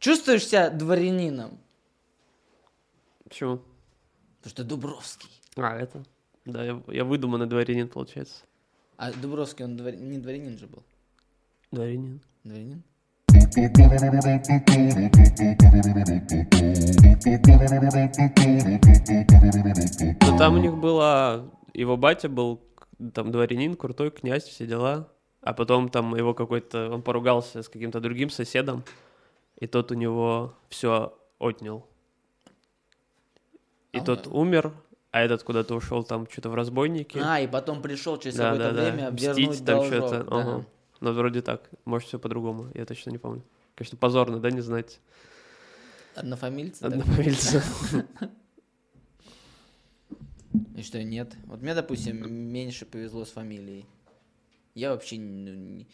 Чувствуешь себя дворянином? Почему? Потому что Дубровский. А, это? Да, я, я выдуманный дворянин, получается. А Дубровский, он двор- не дворянин же был. Дворянин. Дворянин? Ну, там у них была... Его батя был там дворянин, крутой князь, все дела. А потом там его какой-то... Он поругался с каким-то другим соседом, и тот у него все отнял. И А, тот да. умер, а этот куда-то ушел там что-то в разбойники. А, и потом пришел через Да, какое-то да, да. время Мстить обвернуть там что-то. да. Ага. Ну, вроде так. Может, все по-другому. Я точно не помню. Конечно, позорно, да, не знать Однофамильцы? да? однофамильца. И что, нет? Вот мне, допустим, меньше повезло с фамилией. Я вообще ни-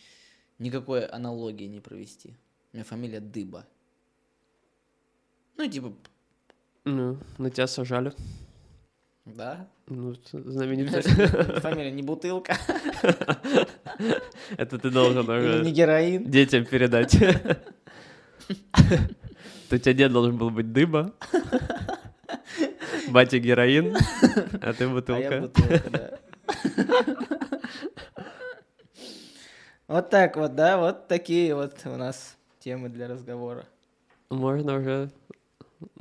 никакой аналогии не провести. У меня фамилия Дыба. Ну, типа, Ну, на тебя сажали. да. Ну, знаменитая. Фамилия не бутылка Это ты должен не героин. детям передать. То у тебя дед должен был быть дыба, батя героин, а ты А я бутылка. бутылка, да. Вот так вот, да, вот такие вот у нас темы для разговора. Можно уже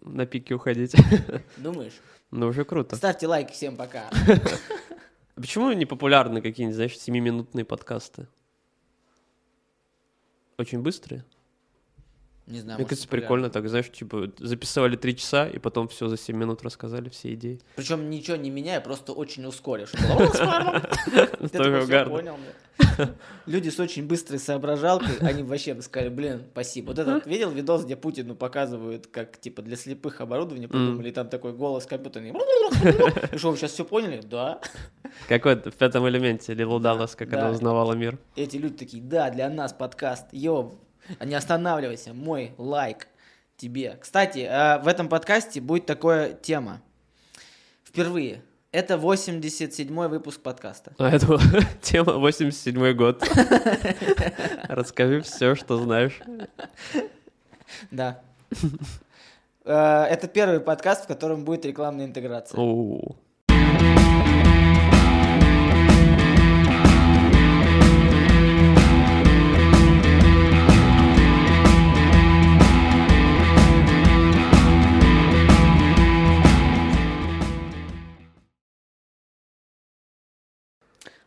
на пике уходить. Думаешь? Ну, уже круто. Ставьте лайки, всем пока. Почему не популярны какие-нибудь, знаешь, семиминутные подкасты? Очень быстрые. Не знаю, Мне кажется, прикольно так, знаешь, типа записывали три часа, и потом все за 7 минут рассказали, все идеи. Причем ничего не меняя, просто очень ускоришь. Ты Тоже такой, «Всё, угарно. понял, бля». Люди с очень быстрой соображалкой, они вообще бы сказали, блин, спасибо. Вот этот видел видос, где Путину показывают, как типа для слепых оборудование придумали, там такой голос компьютерный. И что, вы сейчас все поняли? Да. Как вот в пятом элементе Лилу Даллас, как она узнавала мир. Эти люди такие, да, для нас подкаст. Йо, не останавливайся, мой лайк тебе. Кстати, э, в этом подкасте будет такая тема. Впервые. Это 87-й выпуск подкаста. А это тема 87 год. Расскажи все, что знаешь. Да. Э, Это первый подкаст, в котором будет рекламная интеграция.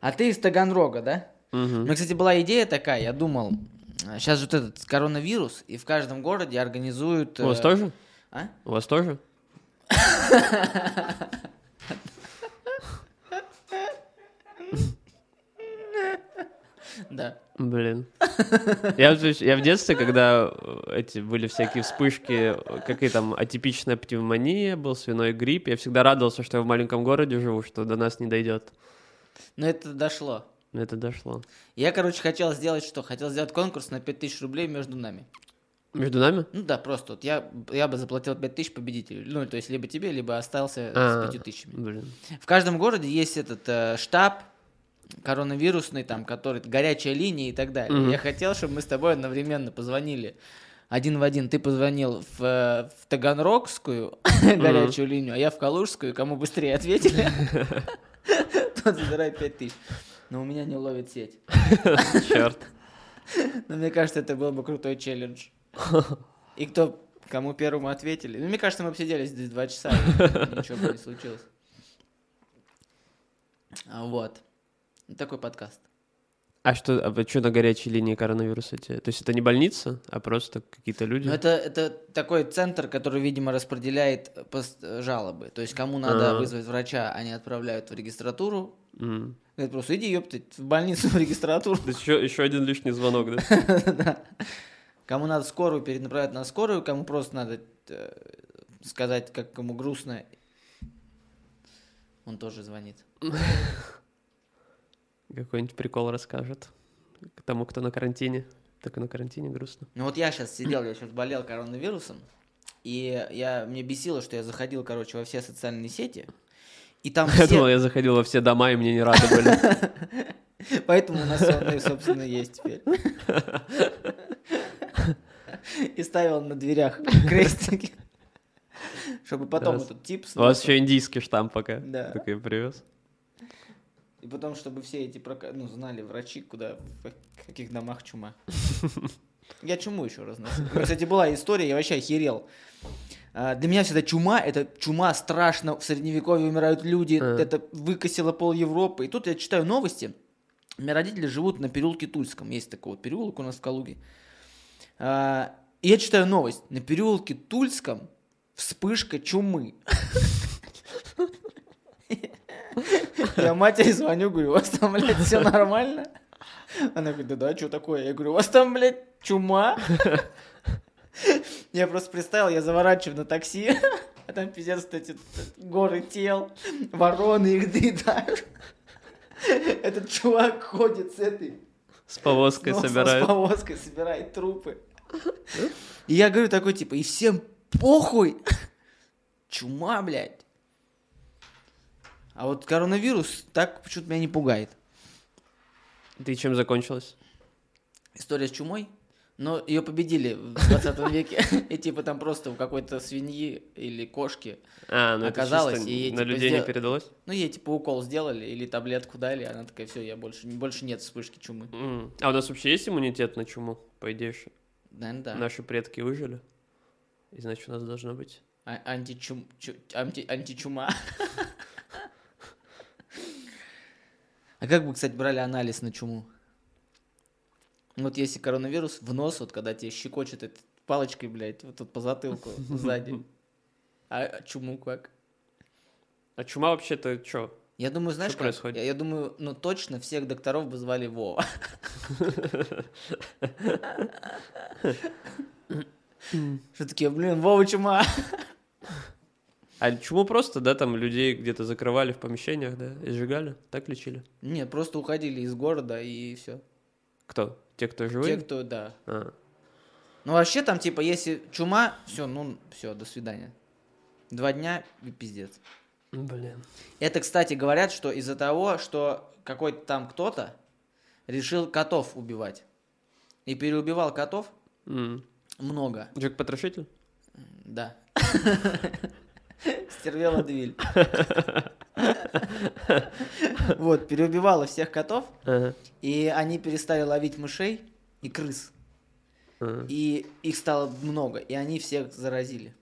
А ты из Таганрога, да? У Мгм. меня, кстати, была идея такая, я думал, сейчас вот этот коронавирус, и в каждом городе организуют... У вас э, тоже? А? У вас тоже? Да. Блин. Я, я в детстве, когда э, эти были всякие вспышки, какие там атипичная пневмония, был свиной грипп, я всегда радовался, что я в маленьком городе живу, что до нас не дойдет. Но это дошло. Это дошло. Я, короче, хотел сделать что? Хотел сделать конкурс на 5000 рублей между нами. Между нами? Ну да, просто вот я, я бы заплатил 5000 победителю. Ну, то есть либо тебе, либо остался А, с 5000. Блин. В каждом городе есть этот э, штаб коронавирусный, там, который горячая линия и так далее. Мгм. Я хотел, чтобы мы с тобой одновременно позвонили один в один. Ты позвонил в, э, в Таганрогскую горячую линию, а я в Калужскую. Кому быстрее ответили, тот забирает 5000. Но у меня не ловит сеть. Черт. Но мне кажется, это был бы крутой челлендж. И кто, кому первому ответили. Ну, мне кажется, мы посидели здесь два часа, ничего бы не случилось. А, Вот. Такой подкаст. А что, а что на горячей линии коронавируса? те? То есть это не больница, а просто какие-то люди? Ну, это, это такой центр, который, видимо, распределяет пост- жалобы. То есть, кому надо А. вызвать врача, они отправляют в регистратуру. Говорят, просто иди, ёптать, в больницу в регистратуру. То есть еще, еще один лишний звонок, да? Кому надо скорую, перенаправляют на скорую, кому просто надо э, сказать, как кому грустно, он тоже звонит. Какой-нибудь прикол расскажет. К тому, кто на карантине. Так и на карантине грустно. Ну вот я сейчас сидел, я сейчас болел коронавирусом, и я, мне бесило, что я заходил, короче, во все социальные сети, и там Я думал, все... я заходил во все дома, и мне не рады были. Поэтому у нас он, собственно, есть теперь. и ставил на дверях крестики. Чтобы потом этот тип... У вас еще индийский штамп пока. Да. Такой привез. И потом, чтобы все эти прока- ну, знали врачи, куда, в каких домах чума. Я чуму еще разносил. Кстати, была история, я вообще охерел. А, Для меня всегда чума, это чума страшно, в средневековье умирают люди, А. это выкосило пол Европы. И тут я читаю новости, у меня родители живут на переулке Тульском, есть такой вот переулок у нас в Калуге. А, И я читаю новость, на переулке Тульском вспышка чумы. Я матери звоню, говорю, у вас там, блядь, все нормально? Она говорит, да да, что такое? Я говорю, у вас там, блядь, чума? Я просто представил, я заворачиваю на такси, а там пиздец вот эти горы тел, вороны их доедают. Этот чувак ходит с этой С повозкой с носом, собирают. С повозкой собирает трупы. И я говорю такой, типа, и всем похуй. Чума, блядь. А вот коронавирус так почему-то меня не пугает. Ты чем закончилась? История с чумой, но ее победили в 20 веке. И типа там просто у какой-то свиньи или кошки. А, ну Оказалось, и ей, на типа, людей не сдел- передалось? Ну, ей типа укол сделали или таблетку дали, она такая, все, я больше, больше нет вспышки чумы. М. А у нас вообще есть иммунитет на чуму? По идее, ш- Наверное, да. наши предки выжили. И значит, у нас должно быть. А- античум... чу- анти- античума. А как бы, кстати, брали анализ на чуму? Вот если коронавирус в нос, вот когда тебе щекочет этой палочкой, блядь, вот тут по затылку сзади. А чуму как? А чума вообще-то что? Я думаю, знаешь, Что как? происходит? Я, я думаю, ну точно всех докторов бы звали Вова. Что такие, блин, Вова чума. А чуму просто, да, там людей где-то закрывали в помещениях, да, и сжигали? Так лечили? Нет, просто уходили из города и все. Кто? Те, кто Те, живые? кто, да. А. Ну, вообще там, типа, если чума, все, ну, все, до свидания. Два дня и пиздец. Блин. Это, кстати, говорят, что из-за того, что какой-то там кто-то решил котов убивать. И переубивал котов М. много. Джек-потрошитель? Да. Стервела Двиль. Вот, переубивала всех котов, и они перестали ловить мышей и крыс. И их стало много, и они всех заразили.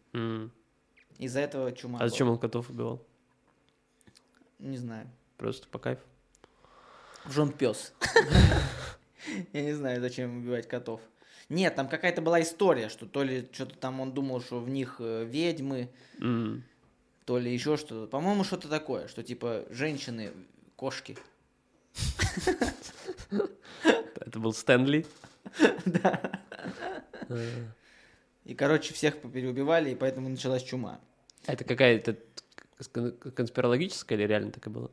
Из-за этого чума. А зачем он котов убивал? Не знаю. Просто по кайфу. Жон пес. Я не знаю, зачем убивать котов. Нет, там какая-то была история, что то ли что-то там он думал, что в них э, ведьмы, М. то ли еще что-то. По-моему, что-то такое, что типа женщины кошки. Это был Стэнли. И, короче, всех переубивали, и поэтому началась чума. А Это какая-то кон- конспирологическая или реально так и было?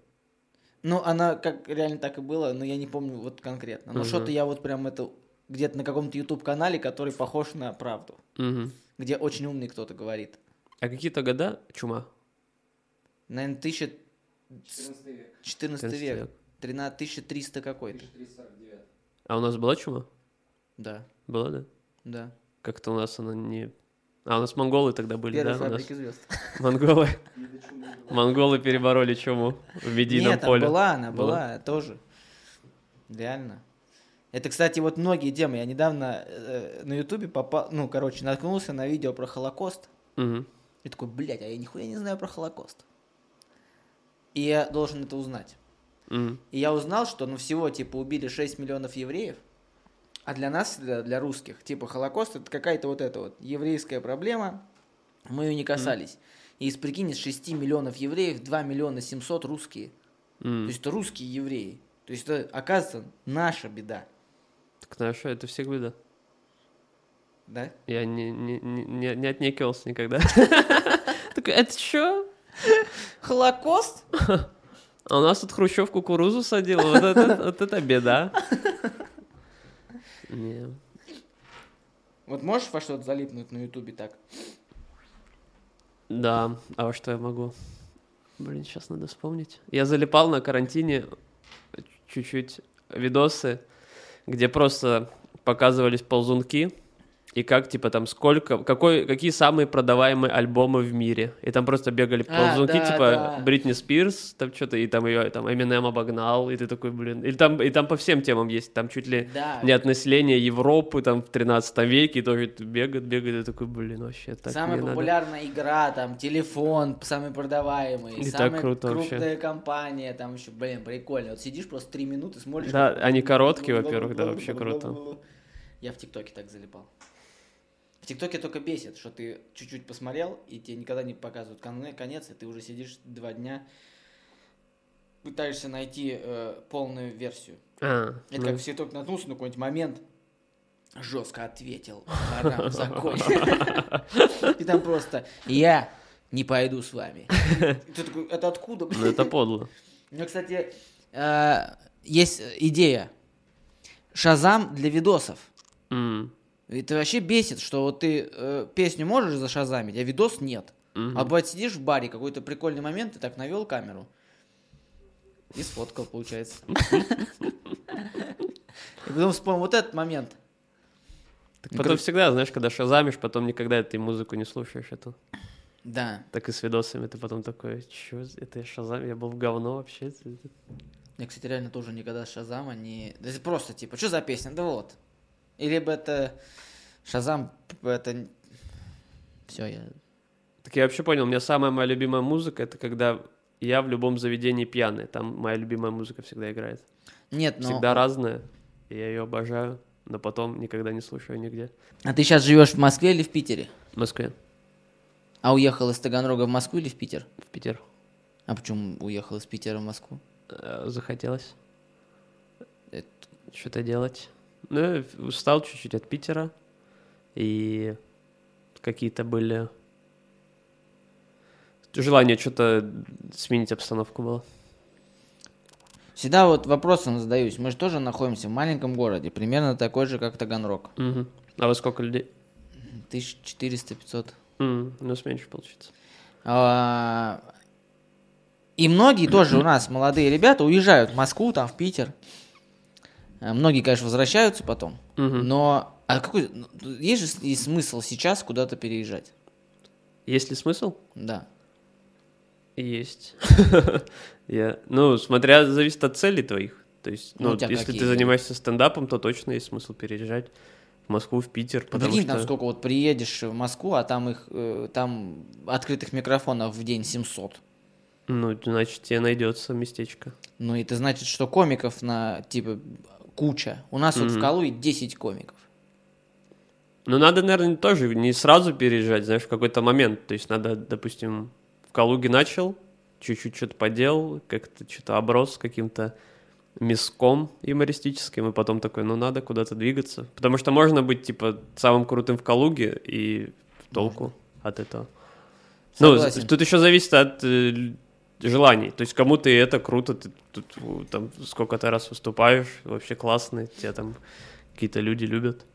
Ну, она как реально так и было, но я не помню вот конкретно. Но что-то я вот прям это где-то на каком-то YouTube-канале, который похож на правду, где очень умный кто-то говорит. А какие-то года чума? Наверное, 1000... 14 век. 14 14 век. век. 13 1300 какой-то. 1349. А у нас была чума? Да, Была, да? да. Как-то у нас она не... А, у нас монголы тогда были, Первая да? У нас звезд. монголы, монголы перебороли чуму в медийном Нет, поле. была она, Была? была тоже. Реально. Это, кстати, вот многие темы. Я недавно э, на Ютубе попал, ну, короче, наткнулся на видео про Холокост. И такой, блядь, а я нихуя не знаю про Холокост. И я должен это узнать. Мгм. И я узнал, что ну всего типа убили 6 миллионов евреев, а для нас, для, для русских, типа Холокост это какая-то вот эта вот еврейская проблема, мы ее не касались. И из, прикинь, из 6 миллионов евреев 2 миллиона 700 русские. То М. есть это русские евреи. То есть это, оказывается, наша беда. Так хорошо, это всех беда. Да? Я не, не, не, не- не отнекивался никогда. Такой, это что? Холокост? А у нас тут Хрущев кукурузу садил, вот это, вот это беда. Не. Вот можешь во что-то залипнуть на Ютубе так? Да, а во что я могу? Блин, сейчас надо вспомнить. Я залипал на карантине чуть-чуть видосы, где просто показывались ползунки, и как, типа, там, сколько, какой, какие самые продаваемые альбомы в мире. И там просто бегали А, ползунки, да, типа, да. Бритни Спирс, там что-то, и там ее, там, Эминем обогнал, и ты такой, блин. И там, и там по всем темам есть, там чуть ли Да. не от населения Европы, там, в 13 веке, и тоже бегает, бегает, и такой, блин, вообще так Самая не надо. популярная игра, там, телефон, самый продаваемый, И так самая круто вообще. крупная компания, там еще, блин, прикольно. Вот сидишь просто три минуты, смотришь. Да, они короткие, во-первых, да, вообще круто. Я в ТикТоке так залипал. В ТикТоке только бесит, что ты чуть-чуть посмотрел, и тебе никогда не показывают кон- конец, и ты уже сидишь два дня, пытаешься найти э, полную версию. А, Это ну, как все только наткнулся на какой-нибудь момент, жестко ответил. И там просто, я не пойду с вами. И ты такой, это откуда? ну, это подло. У меня, кстати, э, есть идея. Шазам для видосов. Это вообще бесит, что вот ты э, песню можешь зашазамить, а видос нет. мгм. А бывает, сидишь в баре, какой-то прикольный момент, ты так навел камеру и сфоткал, получается. И потом вспомнил вот этот момент. Так потом всегда, знаешь, когда шазамишь, потом никогда этой музыку не слушаешь эту. Да. Так и с видосами ты потом такой, чё, это я шазам, я был в говно вообще. Я, кстати, реально тоже никогда Шазама не... Да это просто, типа, что за песня? Да вот. Или бы это... Шазам, это... Все, я... Так я вообще понял, у меня самая моя любимая музыка, это когда я в любом заведении пьяный, там моя любимая музыка всегда играет. Нет, но... Всегда разная, и я ее обожаю, но потом никогда не слушаю нигде. А ты сейчас живешь в Москве или в Питере? В Москве, А уехал из Таганрога в Москву или в Питер? в Питер. А почему уехал из Питера в Москву? Э, Захотелось Это- что-то делать. Ну, устал чуть-чуть от Питера, и какие-то были желание что-то сменить обстановку было. Всегда вот вопросом задаюсь. Мы же тоже находимся в маленьком городе, примерно такой же, как Таганрог. Мгм. А во сколько людей? 1400-500. М, Ну, с меньше получится. А, И многие тоже у нас, молодые ребята, уезжают в Москву, там, в Питер. А, Многие, конечно, возвращаются потом. Мгм. Но а какой, ну, есть же и смысл сейчас куда-то переезжать? Есть ли смысл? Да. Есть. Я, ну, смотря, зависит от целей твоих. То есть, Ну, ну, если какие ты занимаешься стендапом, то точно есть смысл переезжать в Москву, в Питер, Ну, потому прикинь, что... там сколько вот приедешь в Москву, а там их, э, там открытых микрофонов в день 700. Ну, значит, тебе найдется местечко. Ну, это значит, что комиков на, типа, куча. У нас вот в Мгм. Калуге 10 комиков. Ну, надо, наверное, тоже не сразу переезжать, знаешь, в какой-то момент. То есть надо, допустим, в Калуге начал, чуть-чуть что-то поделал, как-то что-то оброс каким-то миском юмористическим, и потом такой, ну, надо куда-то двигаться. Потому что можно быть, типа, самым крутым в Калуге и в толку от этого. Ну, Согласен. з- тут еще зависит от э, желаний. То есть кому-то и это круто, ты тут там сколько-то раз выступаешь, вообще классно, тебя там какие-то люди любят.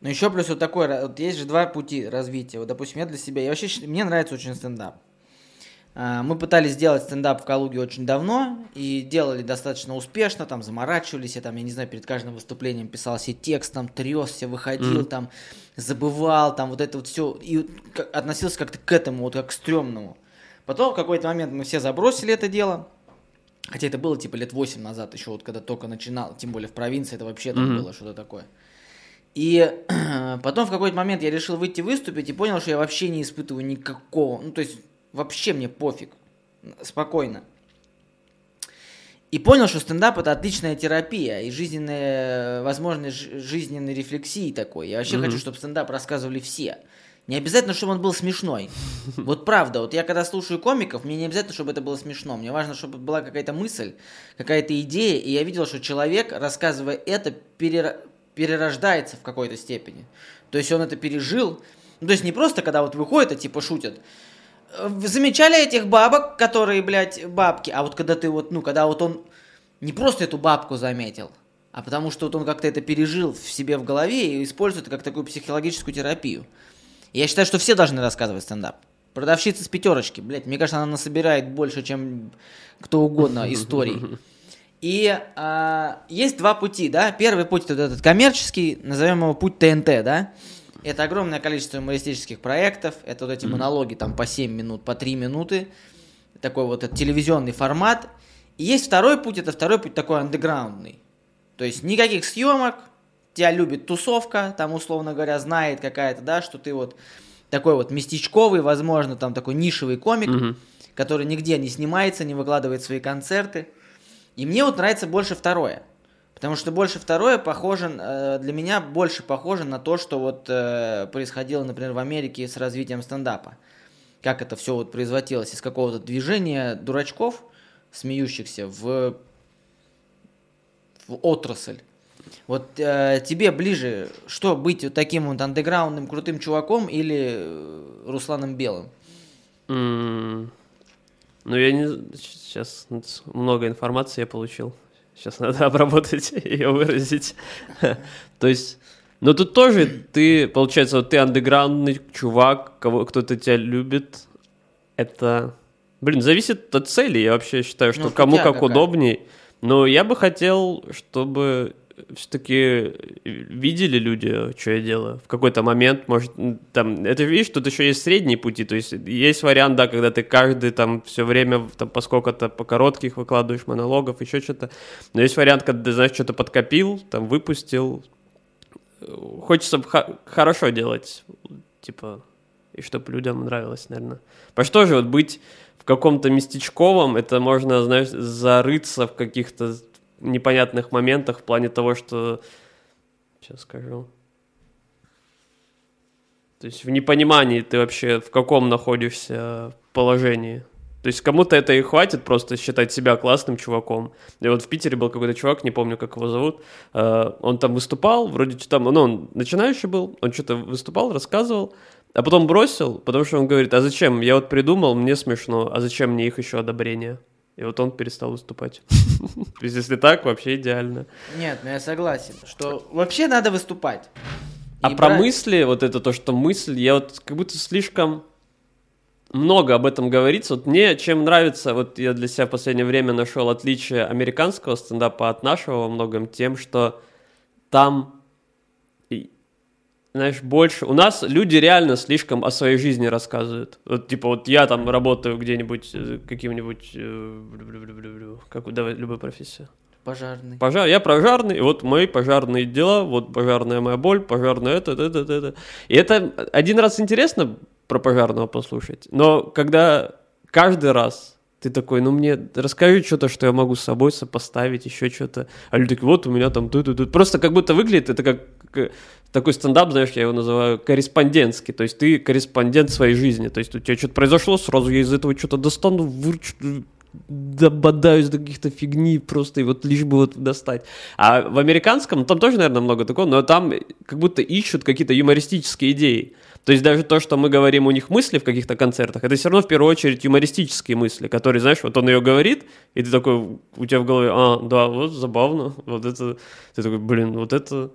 Но еще плюс вот такой, вот есть же два пути развития. Вот, допустим, я для себя, я вообще, мне нравится очень стендап. А, Мы пытались сделать стендап в Калуге очень давно и делали достаточно успешно, там заморачивались, я там, я не знаю, перед каждым выступлением писал себе текст, там тресся, выходил, Мгм. там забывал, там вот это вот все, и относился как-то к этому, вот как к стрёмному. Потом в какой-то момент мы все забросили это дело, хотя это было типа лет 8 назад, еще вот когда только начинал, тем более в провинции это вообще там Мгм. было что-то такое. И потом в какой-то момент я решил выйти выступить и понял, что я вообще не испытываю никакого, ну то есть вообще мне пофиг, спокойно. И понял, что стендап это отличная терапия и жизненная, возможность жи- жизненной рефлексии такой. Я вообще Мгм. хочу, чтобы стендап рассказывали все. Не обязательно, чтобы он был смешной. Вот правда, вот я когда слушаю комиков, мне не обязательно, чтобы это было смешно. Мне важно, чтобы была какая-то мысль, какая-то идея, и я видел, что человек, рассказывая это, перерождается в какой-то степени. То есть он это пережил. Ну, то есть не просто, когда вот выходит, а типа шутят. «Э, замечали этих бабок, которые, блядь, бабки? А вот когда ты вот, ну, когда вот он не просто эту бабку заметил, а потому что вот он как-то это пережил в себе в голове и использует это как такую психологическую терапию. Я считаю, что все должны рассказывать стендап. Продавщица с пятерочки, блядь, мне кажется, она насобирает больше, чем кто угодно историй. И а, есть два пути, да. Первый путь это этот коммерческий, назовем его путь ТНТ, да. Это огромное количество юмористических проектов, это вот эти монологи там по 7 минут, по 3 минуты, такой вот этот телевизионный формат. И есть второй путь, это второй путь такой андеграундный. То есть никаких съемок, тебя любит тусовка, там, условно говоря, знает какая-то, да, что ты вот такой вот местечковый, возможно, там такой нишевый комик, Мгм. который нигде не снимается, не выкладывает свои концерты. И мне вот нравится больше второе. Потому что больше второе похоже, э, для меня больше похоже на то, что вот э, происходило, например, в Америке с развитием стендапа. Как это все вот производилось из какого-то движения дурачков, смеющихся, в, в отрасль. Вот э, тебе ближе, что быть вот таким вот андеграундным крутым чуваком или э, Русланом Белым? М, Ну, я не... Сейчас много информации я получил. Сейчас надо обработать ее выразить. То есть... Но тут тоже ты, получается, вот ты андеграундный чувак, кого кто-то тебя любит. Это... Блин, зависит от цели. Я вообще считаю, что Ну, кому как какая. удобней. Но я бы хотел, чтобы все-таки видели люди, что я делаю. В какой-то момент, может, там, это видишь, тут еще есть средние пути, то есть есть вариант, да, когда ты каждый там все время, там, по сколько-то, по коротких выкладываешь монологов, еще что-то. Но есть вариант, когда ты, знаешь, что-то подкопил, там, выпустил. Хочется х- хорошо делать, типа, и чтобы людям нравилось, наверное. Потому что тоже вот быть в каком-то местечковом, это можно, знаешь, зарыться в каких-то непонятных моментах в плане того, что... Сейчас скажу. То есть в непонимании ты вообще в каком находишься положении. То есть кому-то это и хватит просто считать себя классным чуваком. И вот в Питере был какой-то чувак, не помню, как его зовут. э, Он там выступал, вроде что там, ну, он начинающий был, он что-то выступал, рассказывал, а потом бросил, потому что он говорит, а зачем? Я вот придумал, мне смешно, а зачем мне их еще одобрение? И вот он перестал выступать. То есть если так, вообще идеально. Нет, ну я согласен, что вообще надо выступать. А про мысли, вот это то, что мысль, я вот как будто слишком много об этом говорится. Вот мне чем нравится, вот я для себя в последнее время нашел отличие американского стендапа от нашего во многом тем, что там, знаешь, больше... У нас люди реально слишком о своей жизни рассказывают. Вот типа вот я там работаю где-нибудь э, каким-нибудь... э, Как, давай, любую профессию. Пожарный. Пожар, я пожарный, и вот мои пожарные дела, вот пожарная моя боль, пожарная это, это, это, это. И это один раз интересно про пожарного послушать, но когда каждый раз ты такой, ну мне расскажи что-то, что я могу с собой сопоставить, еще что-то. А люди такие, вот у меня там тут, тут, тут. Просто как будто выглядит это как такой стендап, знаешь, я его называю корреспондентский. То есть ты корреспондент своей жизни. То есть у тебя что-то произошло, сразу я из этого что-то достану, выручу, дободаюсь до каких-то фигни просто, и вот лишь бы вот достать. А в американском, там тоже, наверное, много такого, но там как будто ищут какие-то юмористические идеи. То есть даже то, что мы говорим у них мысли в каких-то концертах, это все равно в первую очередь юмористические мысли, которые, знаешь, вот он ее говорит, и ты такой, у тебя в голове, а, да, вот забавно, вот это, ты такой, блин, вот это...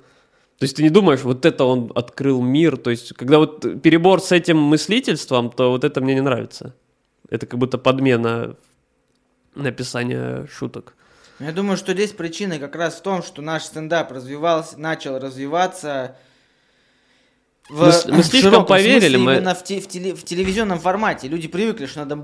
То есть ты не думаешь, вот это он открыл мир, то есть когда вот перебор с этим мыслительством, то вот это мне не нравится. Это как будто подмена написания шуток. Я думаю, что здесь причина как раз в том, что наш стендап развивался, начал развиваться в Мы мы слишком поверили, смысле мы- именно в, те- в теле- в телевизионном формате. Люди привыкли, что надо,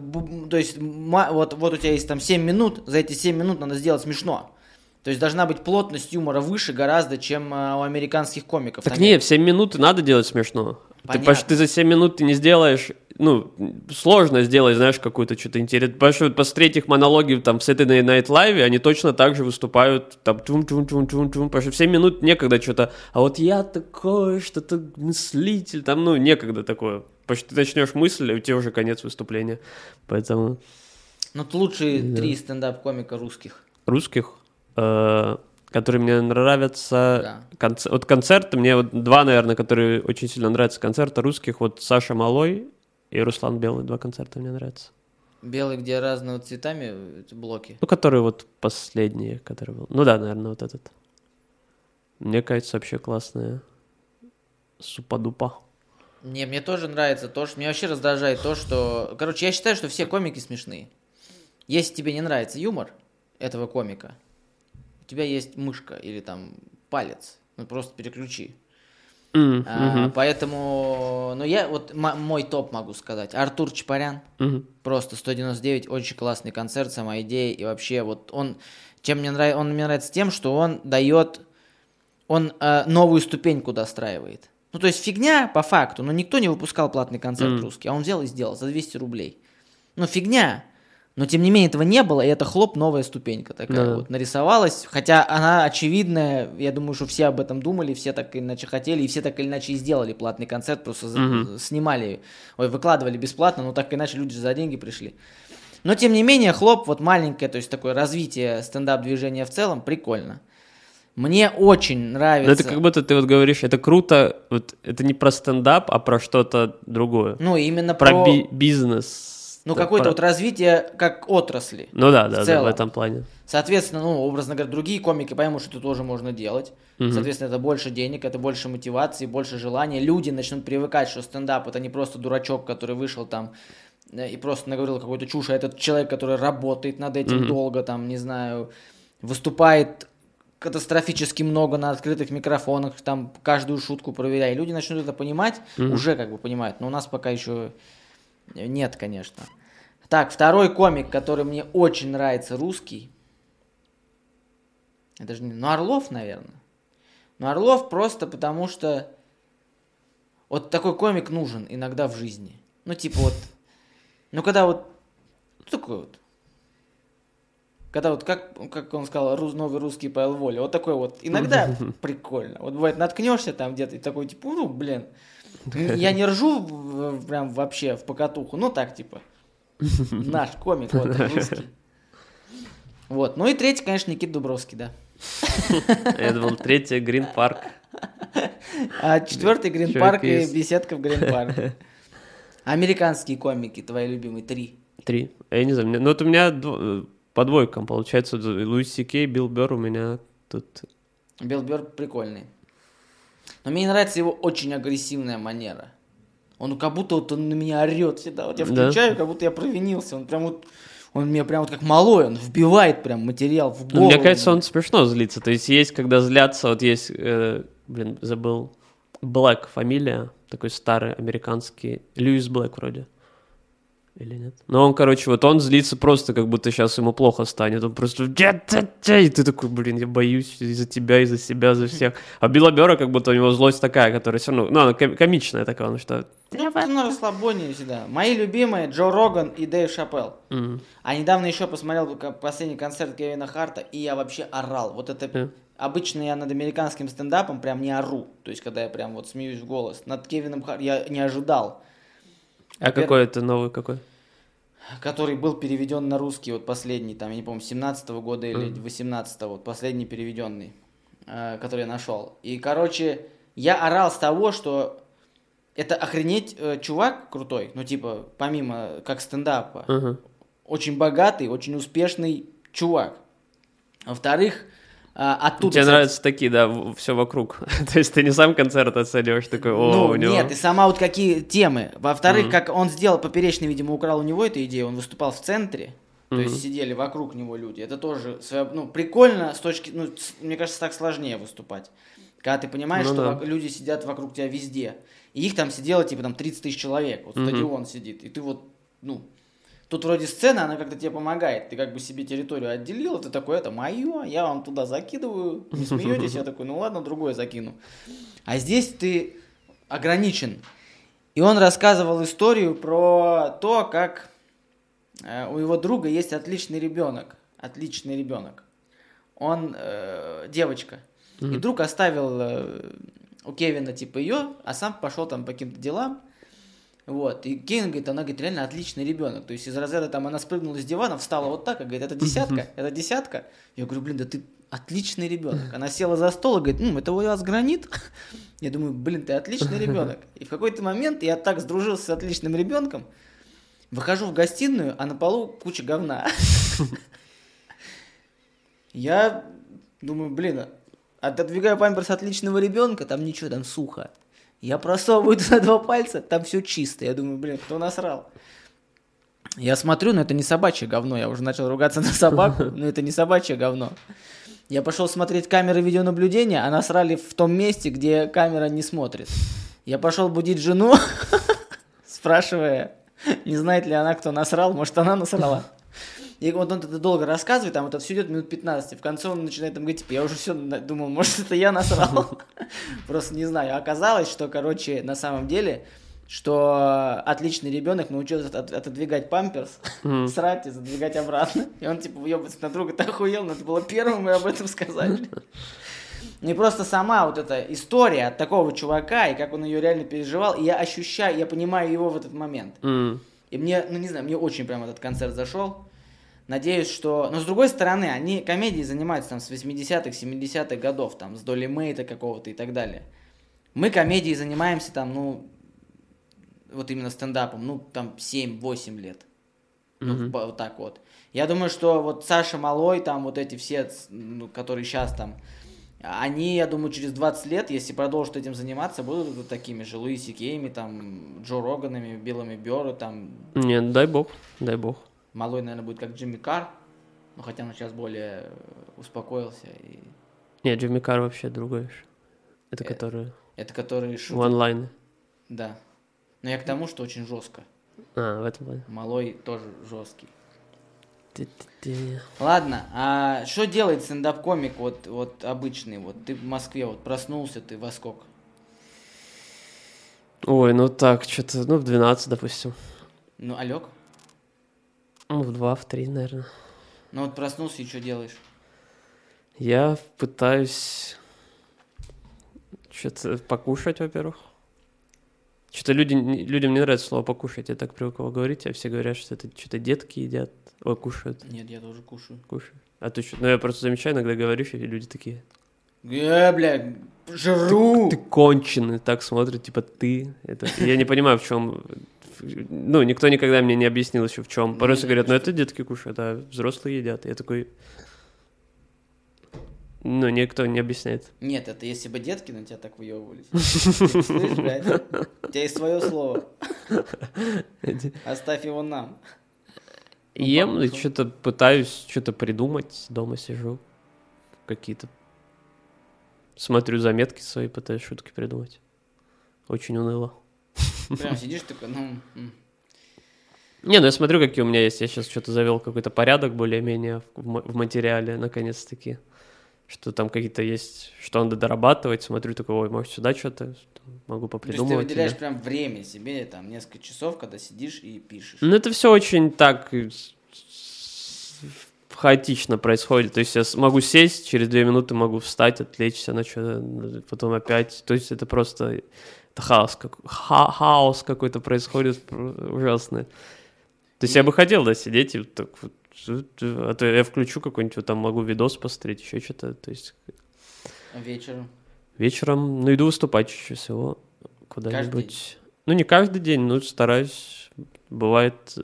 то есть вот, вот у тебя есть там 7 минут, за эти 7 минут надо сделать смешно. То есть должна быть плотность юмора выше гораздо, чем а, у американских комиков. Так Там не, в 7 минут надо делать смешно. Ты, Понятно. ты за 7 минут ты не сделаешь, ну, сложно сделать, знаешь, какую-то что-то интересное. Потому что вот посмотреть их монологи там в Saturday Night Live, они точно так же выступают, там, тум тум тум тум тум потому что в 7 минут некогда что-то, а вот я такой, что-то мыслитель, там, ну, некогда такое. Потому что ты начнешь мысль, и у тебя уже конец выступления. Поэтому Ну, это лучшие Да. три стендап-комика русских. русских, э, которые мне нравятся. Да. Конц- Вот концерты, мне вот два, наверное, которые очень сильно нравятся концерты русских. Вот Саша Малой и Руслан Белый. Два концерта мне нравятся. Белый, где разного цветами блоки. Ну, которые вот последние, которые был. Ну да, наверное, вот этот. Мне кажется, вообще классная. Супа-дупа. Не, мне тоже нравится то, что... Меня вообще раздражает то, что... Короче, я считаю, что все комики смешные. Если тебе не нравится юмор этого комика, тебя есть мышка или там палец, ну просто переключи. М, А, Поэтому, ну я вот м- мой топ могу сказать. Артур Чапарян, мгм. просто 199, очень классный концерт, сама идея и вообще вот он, чем мне нравится, он мне нравится тем, что он дает, он э, новую ступеньку достраивает. Ну то есть фигня по факту, но никто не выпускал платный концерт Мгм. русский, а он взял и сделал за 200 рублей. Ну фигня, но тем не менее этого не было, и это хлоп, новая ступенька такая Да. вот нарисовалась, хотя она очевидная, я думаю, что все об этом думали, все так или иначе хотели, и все так или иначе и сделали платный концерт, просто Мгм. снимали, ой, выкладывали бесплатно, но так или иначе люди за деньги пришли. Но тем не менее, хлоп, вот маленькое, то есть такое развитие стендап-движения в целом, прикольно. Мне очень нравится. это как будто ты вот говоришь, это круто, вот это не про стендап, а про что-то другое. Ну, именно Про про, би- бизнес. Ну, Да, какое-то про- вот развитие как отрасли. Ну да, в да, да, в целом. этом плане. Соответственно, ну, образно говоря, другие комики поймут, что это тоже можно делать. Мгм. Соответственно, это больше денег, это больше мотивации, больше желания. Люди начнут привыкать, что стендап это не просто дурачок, который вышел там э, и просто наговорил какую-то чушь, а этот человек, который работает над этим Мгм. долго, там, не знаю, выступает катастрофически много на открытых микрофонах, там каждую шутку проверяя. И люди начнут это понимать, Мгм. уже как бы понимают, но у нас пока еще нет, конечно. Так, второй комик, который мне очень нравится, русский. Это же не... Ну, Орлов, наверное. Но Орлов просто потому, что вот такой комик нужен иногда в жизни. Ну, типа вот... Ну, когда вот... Ну, такой вот... Когда вот, как, как он сказал, рус- новый русский Павел Воля, вот такой вот, иногда прикольно. Вот бывает, наткнешься там где-то и такой, типа, ну, блин, я не ржу прям вообще в покатуху, ну, так, типа, наш комик, вот, русский. Вот, ну и третий, конечно, Никита Дубровский, да. Это был третий Грин Парк. А четвертый Грин Парк и беседка в Грин Парке. Американские комики, твои любимые, три. Три. Я не знаю, ну вот у меня дво- по двойкам получается. Луис Си Кей, Билл Берр у меня тут... Билл Берр прикольный. Но мне не нравится его очень агрессивная манера. Он как будто вот он на меня орет всегда. Вот я Да? включаю, как будто я провинился. Он прям вот, он меня прям вот как малой, он вбивает прям материал в Ну, голову. мне кажется, он смешно злится. То есть есть, когда злятся, вот есть, э, блин, забыл, Блэк фамилия, такой старый американский, Льюис Блэк вроде. Или нет? Но он, короче, вот он злится просто, как будто сейчас ему плохо станет. Он просто... И ты такой, блин, я боюсь из-за тебя, из-за себя, за всех. А Билла Бера, как будто у него злость такая, которая все равно... Ну, она ком- комичная такая, он что... Ну, на расслабоне всегда. Мои любимые Джо Роган и Дэйв Шапелл. м, А недавно еще посмотрел последний концерт Кевина Харта, и я вообще орал. Вот это... Да. Обычно я над американским стендапом прям не ору. То есть, когда я прям вот смеюсь в голос. Над Кевином Хартом я не ожидал. А какой это новый какой? который был переведен на русский, вот последний, там, я не помню, 17 года или Мгм. 18 вот последний переведенный, э, который я нашел. И, короче, я орал с того, что это охренеть э, чувак крутой, ну, типа, помимо как стендапа, Ага. очень богатый, очень успешный чувак. Во-вторых, а, оттуда... Тебе кстати, нравятся такие, да, все вокруг. То есть ты не сам концерт оцениваешь, такой, о, ну, у него... нет, и сама вот какие темы. Во-вторых, как он сделал, Поперечный, видимо, украл у него эту идею, он выступал в центре, то есть сидели вокруг него люди. Это тоже, ну, прикольно с точки, ну, мне кажется, так сложнее выступать. Когда ты понимаешь, Ну что да. люди сидят вокруг тебя везде. И их там сидело, типа, там 30 тысяч человек. Вот Мгм. стадион сидит. И ты вот, ну, тут вроде сцена, она как-то тебе помогает. Ты как бы себе территорию отделил, ты такой, это мое, я вам туда закидываю. Не смеетесь? Я такой, ну ладно, другое закину. А здесь ты ограничен. И он рассказывал историю про то, как э, у его друга есть отличный ребенок. Отличный ребенок. Он э, девочка. И Мгм. друг оставил э, у Кевина типа ее, а сам пошел там по каким-то делам. Вот. И Кевин говорит, она говорит, реально отличный ребенок. То есть из разряда там она спрыгнула с дивана, встала вот так, и говорит, это десятка, это десятка. Я говорю, блин, да ты отличный ребенок. Она села за стол и говорит, ну, это у вас гранит. Я думаю, блин, ты отличный ребенок. И в какой-то момент я так сдружился с отличным ребенком, выхожу в гостиную, а на полу куча говна. Я думаю, блин, отодвигаю памперс отличного ребенка, там ничего, там сухо. Я просовываю туда два пальца, там все чисто. Я думаю, блин, кто насрал? Я смотрю, но это не собачье говно. Я уже начал ругаться на собаку, но это не собачье говно. Я пошел смотреть камеры видеонаблюдения, а насрали в том месте, где камера не смотрит. Я пошел будить жену, спрашивая, не знает ли она, кто насрал, может, она насрала. И вот он это долго рассказывает, там это все идет минут 15. В конце он начинает там говорить, типа, я уже все думал, может, это я насрал. Просто не знаю. Оказалось, что, короче, на самом деле, что отличный ребенок научился от- отодвигать памперс, срать и задвигать обратно. И он, типа, въебывается на друга, ты охуел, надо было первым и об этом сказать. И просто сама вот эта история от такого чувака, и как он ее реально переживал, и я ощущаю, я понимаю его в этот момент. М. И мне, ну не знаю, мне очень прям этот концерт зашел. Надеюсь, что... Но с другой стороны, они комедией занимаются там с 80-х, 70-х годов, там, с Долли Мейта какого-то и так далее. Мы комедией занимаемся там, ну, вот именно стендапом, ну, там, 7-8 лет. Ну, Мгм. по- вот так вот. Я думаю, что вот Саша Малой, там, вот эти все, ну, которые сейчас там, они, я думаю, через 20 лет, если продолжат этим заниматься, будут вот такими же Луи Сикеями, там, Джо Роганами, Биллами Бёру, там, Нет, дай бог, дай бог. Малой, наверное, будет как Джимми Карр, ну, хотя он сейчас более э, успокоился. И... Нет, Джимми Карр вообще другой. Это Э, который... Это который шутит. Ванлайны. Да. Но я к тому, что очень жестко. А, в этом плане. Малой тоже жесткий. Ты-ты-ты. Ладно, а что делает стендап-комик вот, вот обычный? Вот ты в Москве вот проснулся, ты во сколько? Ой, ну так, что-то, ну, в 12, допустим. Ну, Алек? Ну, в 2, в 3, наверное. Ну вот проснулся и что делаешь? Я пытаюсь что-то покушать, во-первых. Что-то люди, людям не нравится слово покушать. Я так привык его говорить, а все говорят, что это что-то детки едят. Ой, кушают, Нет, я тоже кушаю. кушают. А ты что? Ну, я просто замечаю, иногда говоришь, и люди такие, Э, бля, жру! ты конченый, так смотрят, типа, ты. Это... Я не понимаю, в чем... Ну, никто никогда мне не объяснил еще в чем. Порой Ну, говорят, ну, это детки кушают, а взрослые едят. Я такой... Ну, никто не объясняет. Нет, это если бы детки на тебя так выебывались. Слышь, блядь, у тебя есть свое слово. Оставь его нам. Ну, Ем, и что-то пытаюсь что-то придумать, дома сижу, какие-то... Смотрю заметки свои, пытаюсь шутки придумать. Очень уныло. Прям сидишь такой, ну... Не, ну я смотрю, какие у меня есть. Я сейчас что-то завел какой-то порядок более-менее в, ма- в материале, наконец-таки. Что там какие-то есть, что надо дорабатывать. Смотрю, такой, ой, может, сюда что-то могу То есть ты попридумывать. выделяешь или- прям время себе, там, несколько часов, когда сидишь и пишешь. Ну, это все очень так э, хаотично происходит. То есть я могу сесть, через две минуты могу встать, отвлечься на что-то, потом опять. То есть это просто хаос, как, ха- хаос какой-то происходит про- ужасный. То есть я бы хотел, да, сидеть и так вот, а то я включу какой-нибудь, вот там могу видос посмотреть, еще что-то. То есть А вечером. вечером, ну, иду выступать чаще всего куда-нибудь. Ну, не каждый день, но стараюсь. Бывает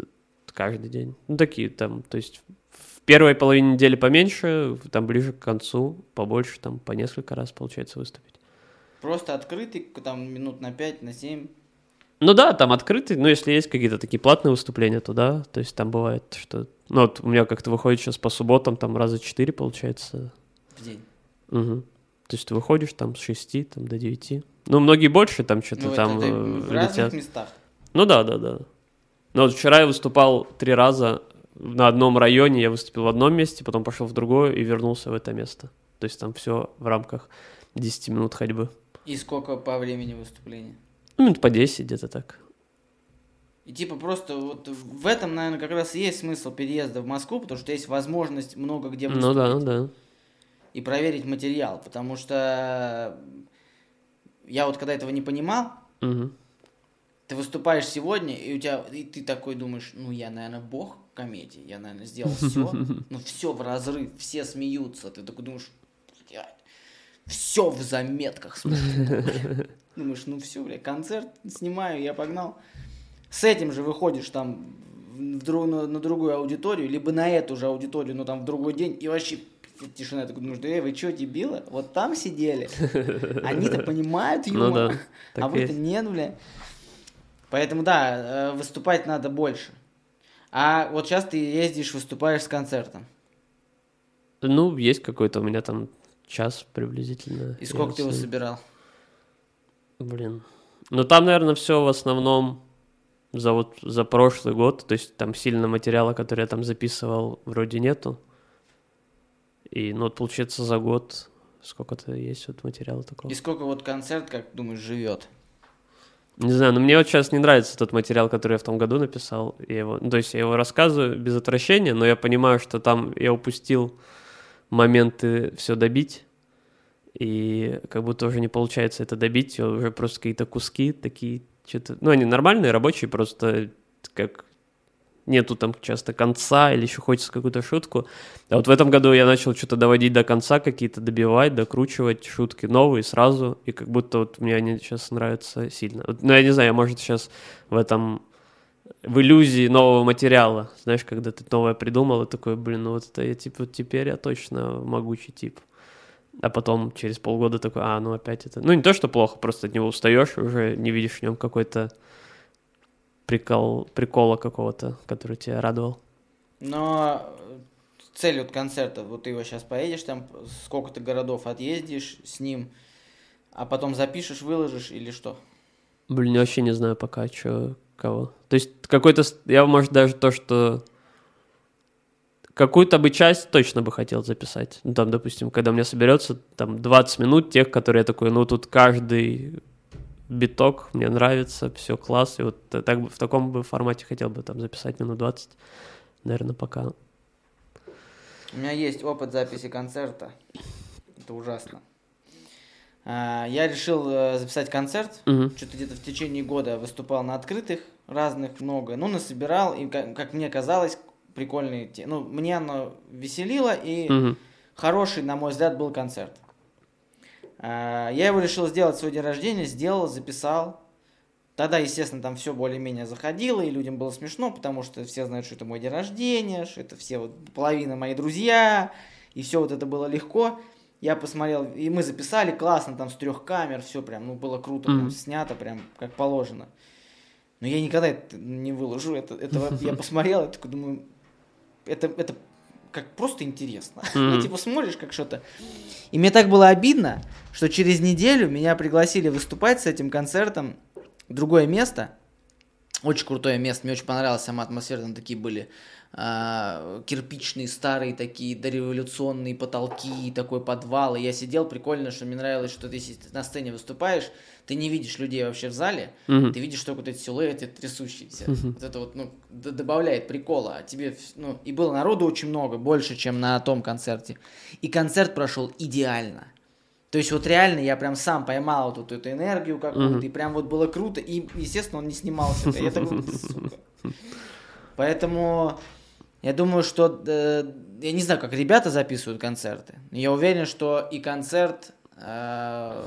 каждый день. Ну, такие там, то есть в первой половине недели поменьше, там ближе к концу побольше, там по несколько раз получается выступить. Просто открытый, там, минут на 5, на 7 Ну да, там открытый, но если есть какие-то такие платные выступления, то да, то есть там бывает, что... Ну, вот у меня как-то выходит сейчас по субботам, там раза четыре получается. в день. Мгм. То есть ты выходишь там с 6 там, до 9. Ну, многие больше там что-то Ну, там это ты э, в разных местах. Ну да, да, да. Но вот вчера я выступал три раза на одном районе, я выступил в одном месте, потом пошел в другое и вернулся в это место. То есть там все в рамках 10 минут ходьбы. И сколько по времени выступления? Ну, минут по 10 где-то так. И типа просто вот в этом, наверное, как раз и есть смысл переезда в Москву, потому что есть возможность много где Ну да, выступить да. и проверить материал, потому что я вот когда этого не понимал, Мгм. ты выступаешь сегодня, и у тебя, и ты такой думаешь, ну я, наверное, бог комедии, я, наверное, сделал все, ну все в разрыв, все смеются, ты такой думаешь, все в заметках, смотрю. думаешь, ну все, бля, концерт снимаю, я погнал. С этим же выходишь там в дру- на, на другую аудиторию, либо на эту же аудиторию, но там в другой день, и вообще тишина, я такой думаешь, да эй, вы что, дебилы? Вот там сидели. Они-то понимают юмор. Ну да, А вы-то нет, бля. Поэтому, да, э, выступать надо больше. А вот сейчас ты ездишь, выступаешь с концертом. Ну, есть какой-то у меня там час приблизительно. И сколько ты его собирал? Блин. Ну, там, наверное, все в основном за вот за прошлый год. То есть там сильно материала, который я там записывал, вроде нету. И, ну, вот, получается, за год сколько-то есть вот материала такого. И сколько вот концерт, как думаешь, живет? Не знаю, но мне вот сейчас не нравится тот материал, который я в том году написал. Я его, ну, то есть я его рассказываю без отвращения, но я понимаю, что там я упустил моменты все добить, и как будто уже не получается это добить, уже просто какие-то куски такие, что-то... Ну, они нормальные, рабочие, просто как нету там часто конца или еще хочется какую-то шутку. А вот в этом году я начал что-то доводить до конца, какие-то добивать, докручивать шутки новые сразу, и как будто вот мне они сейчас нравятся сильно. Вот, ну, я не знаю, может, сейчас в этом в иллюзии нового материала. Знаешь, когда ты новое придумал, и такой, блин, ну вот это я, типа, вот теперь я точно могучий тип. А потом через полгода такой, а, ну опять это... Ну, не то, что плохо, просто от него устаешь, уже не видишь в нем какой-то прикол, прикола какого-то, который тебя радовал. Но цель вот концерта, вот ты его сейчас поедешь, там сколько ты городов отъездишь с ним, а потом запишешь, выложишь или что? Блин, я вообще не знаю пока, что, кого. То есть какой-то... Я, может, даже то, что... Какую-то бы часть точно бы хотел записать. Ну, там, допустим, когда у меня соберется там 20 минут тех, которые я такой, ну, тут каждый биток мне нравится, все класс. И вот так, бы- в таком бы формате хотел бы там записать минут 20, наверное, пока. У меня есть опыт записи концерта. Это ужасно. А, Я решил э, записать концерт. Мгм. Что-то где-то в течение года выступал на открытых разных много. Ну, насобирал, и, как, мне казалось, прикольные те. Ну, мне оно веселило, и Мгм. хороший, на мой взгляд, был концерт. А, Я его решил сделать в свой день рождения, сделал, записал. Тогда, естественно, там все более-менее заходило, и людям было смешно, потому что все знают, что это мой день рождения, что это все вот половина мои друзья, и все вот это было легко. Я посмотрел, и мы записали классно, там с трех камер, все прям, ну, было круто, прям Мгм. снято, прям как положено. Но я никогда это не выложу, это, этого я посмотрел, я такой думаю, это, это как просто интересно. Ну, Мгм. типа смотришь как что-то. И мне так было обидно, что через неделю меня пригласили выступать с этим концертом в другое место. Очень крутое место, мне очень понравилась сама атмосфера, там такие были а, кирпичные, старые такие дореволюционные потолки, такой подвал. И я сидел, прикольно, что мне нравилось, что ты на сцене выступаешь, ты не видишь людей вообще в зале, Мгм. ты видишь только вот эти силуэты трясущиеся. Вот это вот, ну, добавляет прикола. А тебе, ну, и было народу очень много, больше, чем на том концерте. И концерт прошел идеально. То есть вот реально я прям сам поймал вот эту энергию какую-то, Мгм. и прям вот было круто. И, естественно, он не снимался. Я такой, сука. Поэтому я думаю, что... э, я не знаю, как ребята записывают концерты. но Я уверен, что и концерт... э,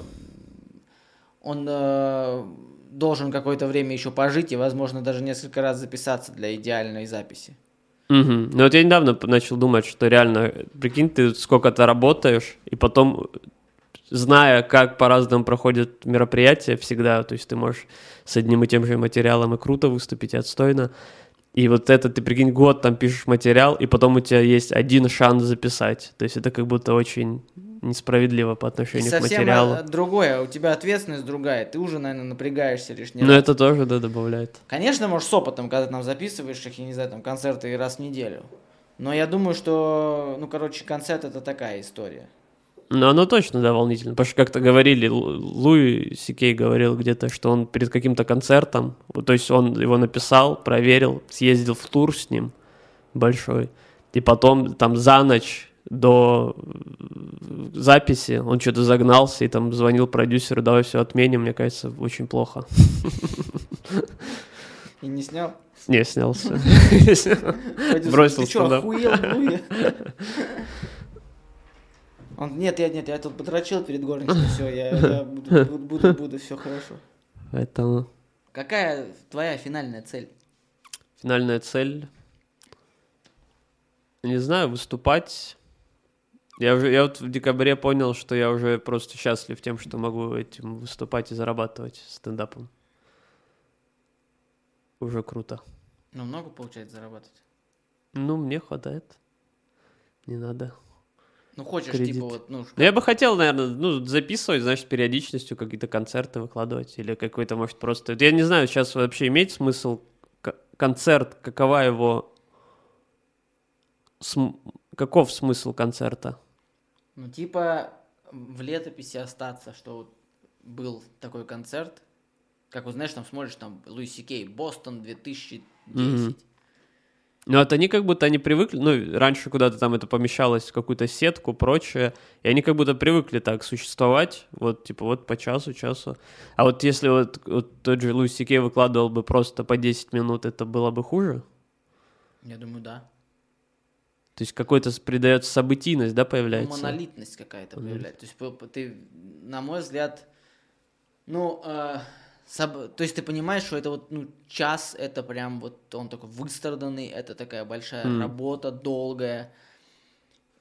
он э, должен какое-то время еще пожить и, возможно, даже несколько раз записаться для идеальной записи. Мгм. Ну вот я недавно начал думать, что реально, прикинь, ты сколько-то работаешь, и потом, зная, как по-разному проходят мероприятия всегда, то есть ты можешь с одним и тем же материалом и круто выступить, и отстойно, и вот это, ты прикинь, год там пишешь материал, и потом у тебя есть один шанс записать. То есть это как будто очень несправедливо по И отношению к совсем материалу. э, другое, у тебя ответственность другая, ты уже, наверное, напрягаешься лишний Но раз. это тоже, да, добавляет. Конечно, может, с опытом, когда ты там записываешь их, я не знаю, там, концерты раз в неделю. Но я думаю, что, ну, короче, концерт это такая история. Ну, оно точно, да, волнительно. Потому что как-то говорили, Лу- Луи Сикей говорил где-то, что он перед каким-то концертом, то есть он его написал, проверил, съездил в тур с ним большой, и потом там за ночь до э, записи он что-то загнался и там звонил продюсеру, давай все отменим, мне кажется, очень плохо. И не снял? Не, снялся. Бросил Ты что, охуел, Луи?» Он, нет, я, нет, я тут подрочил перед горничной, все, я, я буду, буду, буду, буду, все хорошо. Поэтому Какая твоя финальная цель? финальная цель, не знаю, выступать. Я уже, я вот в декабре понял, что я уже просто счастлив тем, что могу этим выступать и зарабатывать стендапом. Уже круто. Ну, много получается зарабатывать? Ну, мне хватает. Не надо. Ну, хочешь, Кредит. типа, вот, ну, Ну, я бы хотел, наверное, ну, записывать, значит, периодичностью какие-то концерты выкладывать. Или какой-то, может, просто... Я не знаю, сейчас вообще имеет смысл концерт, какова его... см- Каков смысл концерта? ну, типа, в летописи остаться, что вот был такой концерт, как вот, знаешь, там смотришь, там, Луиси Кей, Бостон 2010. Мгм. Ну, это они как будто они привыкли, ну, раньше куда-то там это помещалось в какую-то сетку, прочее, и они как будто привыкли так существовать, вот, типа, вот по часу, часу. А вот если вот, вот тот же Луис Кей выкладывал бы просто по 10 минут, это было бы хуже? Я думаю, да. То есть какой-то придается событийность, да, Ну, появляется? монолитность какая-то появляется. То есть ты, на мой взгляд, ну, э, соб- то есть ты понимаешь, что это вот, ну, час, это прям вот он такой выстраданный, это такая большая Мгм. работа, долгая,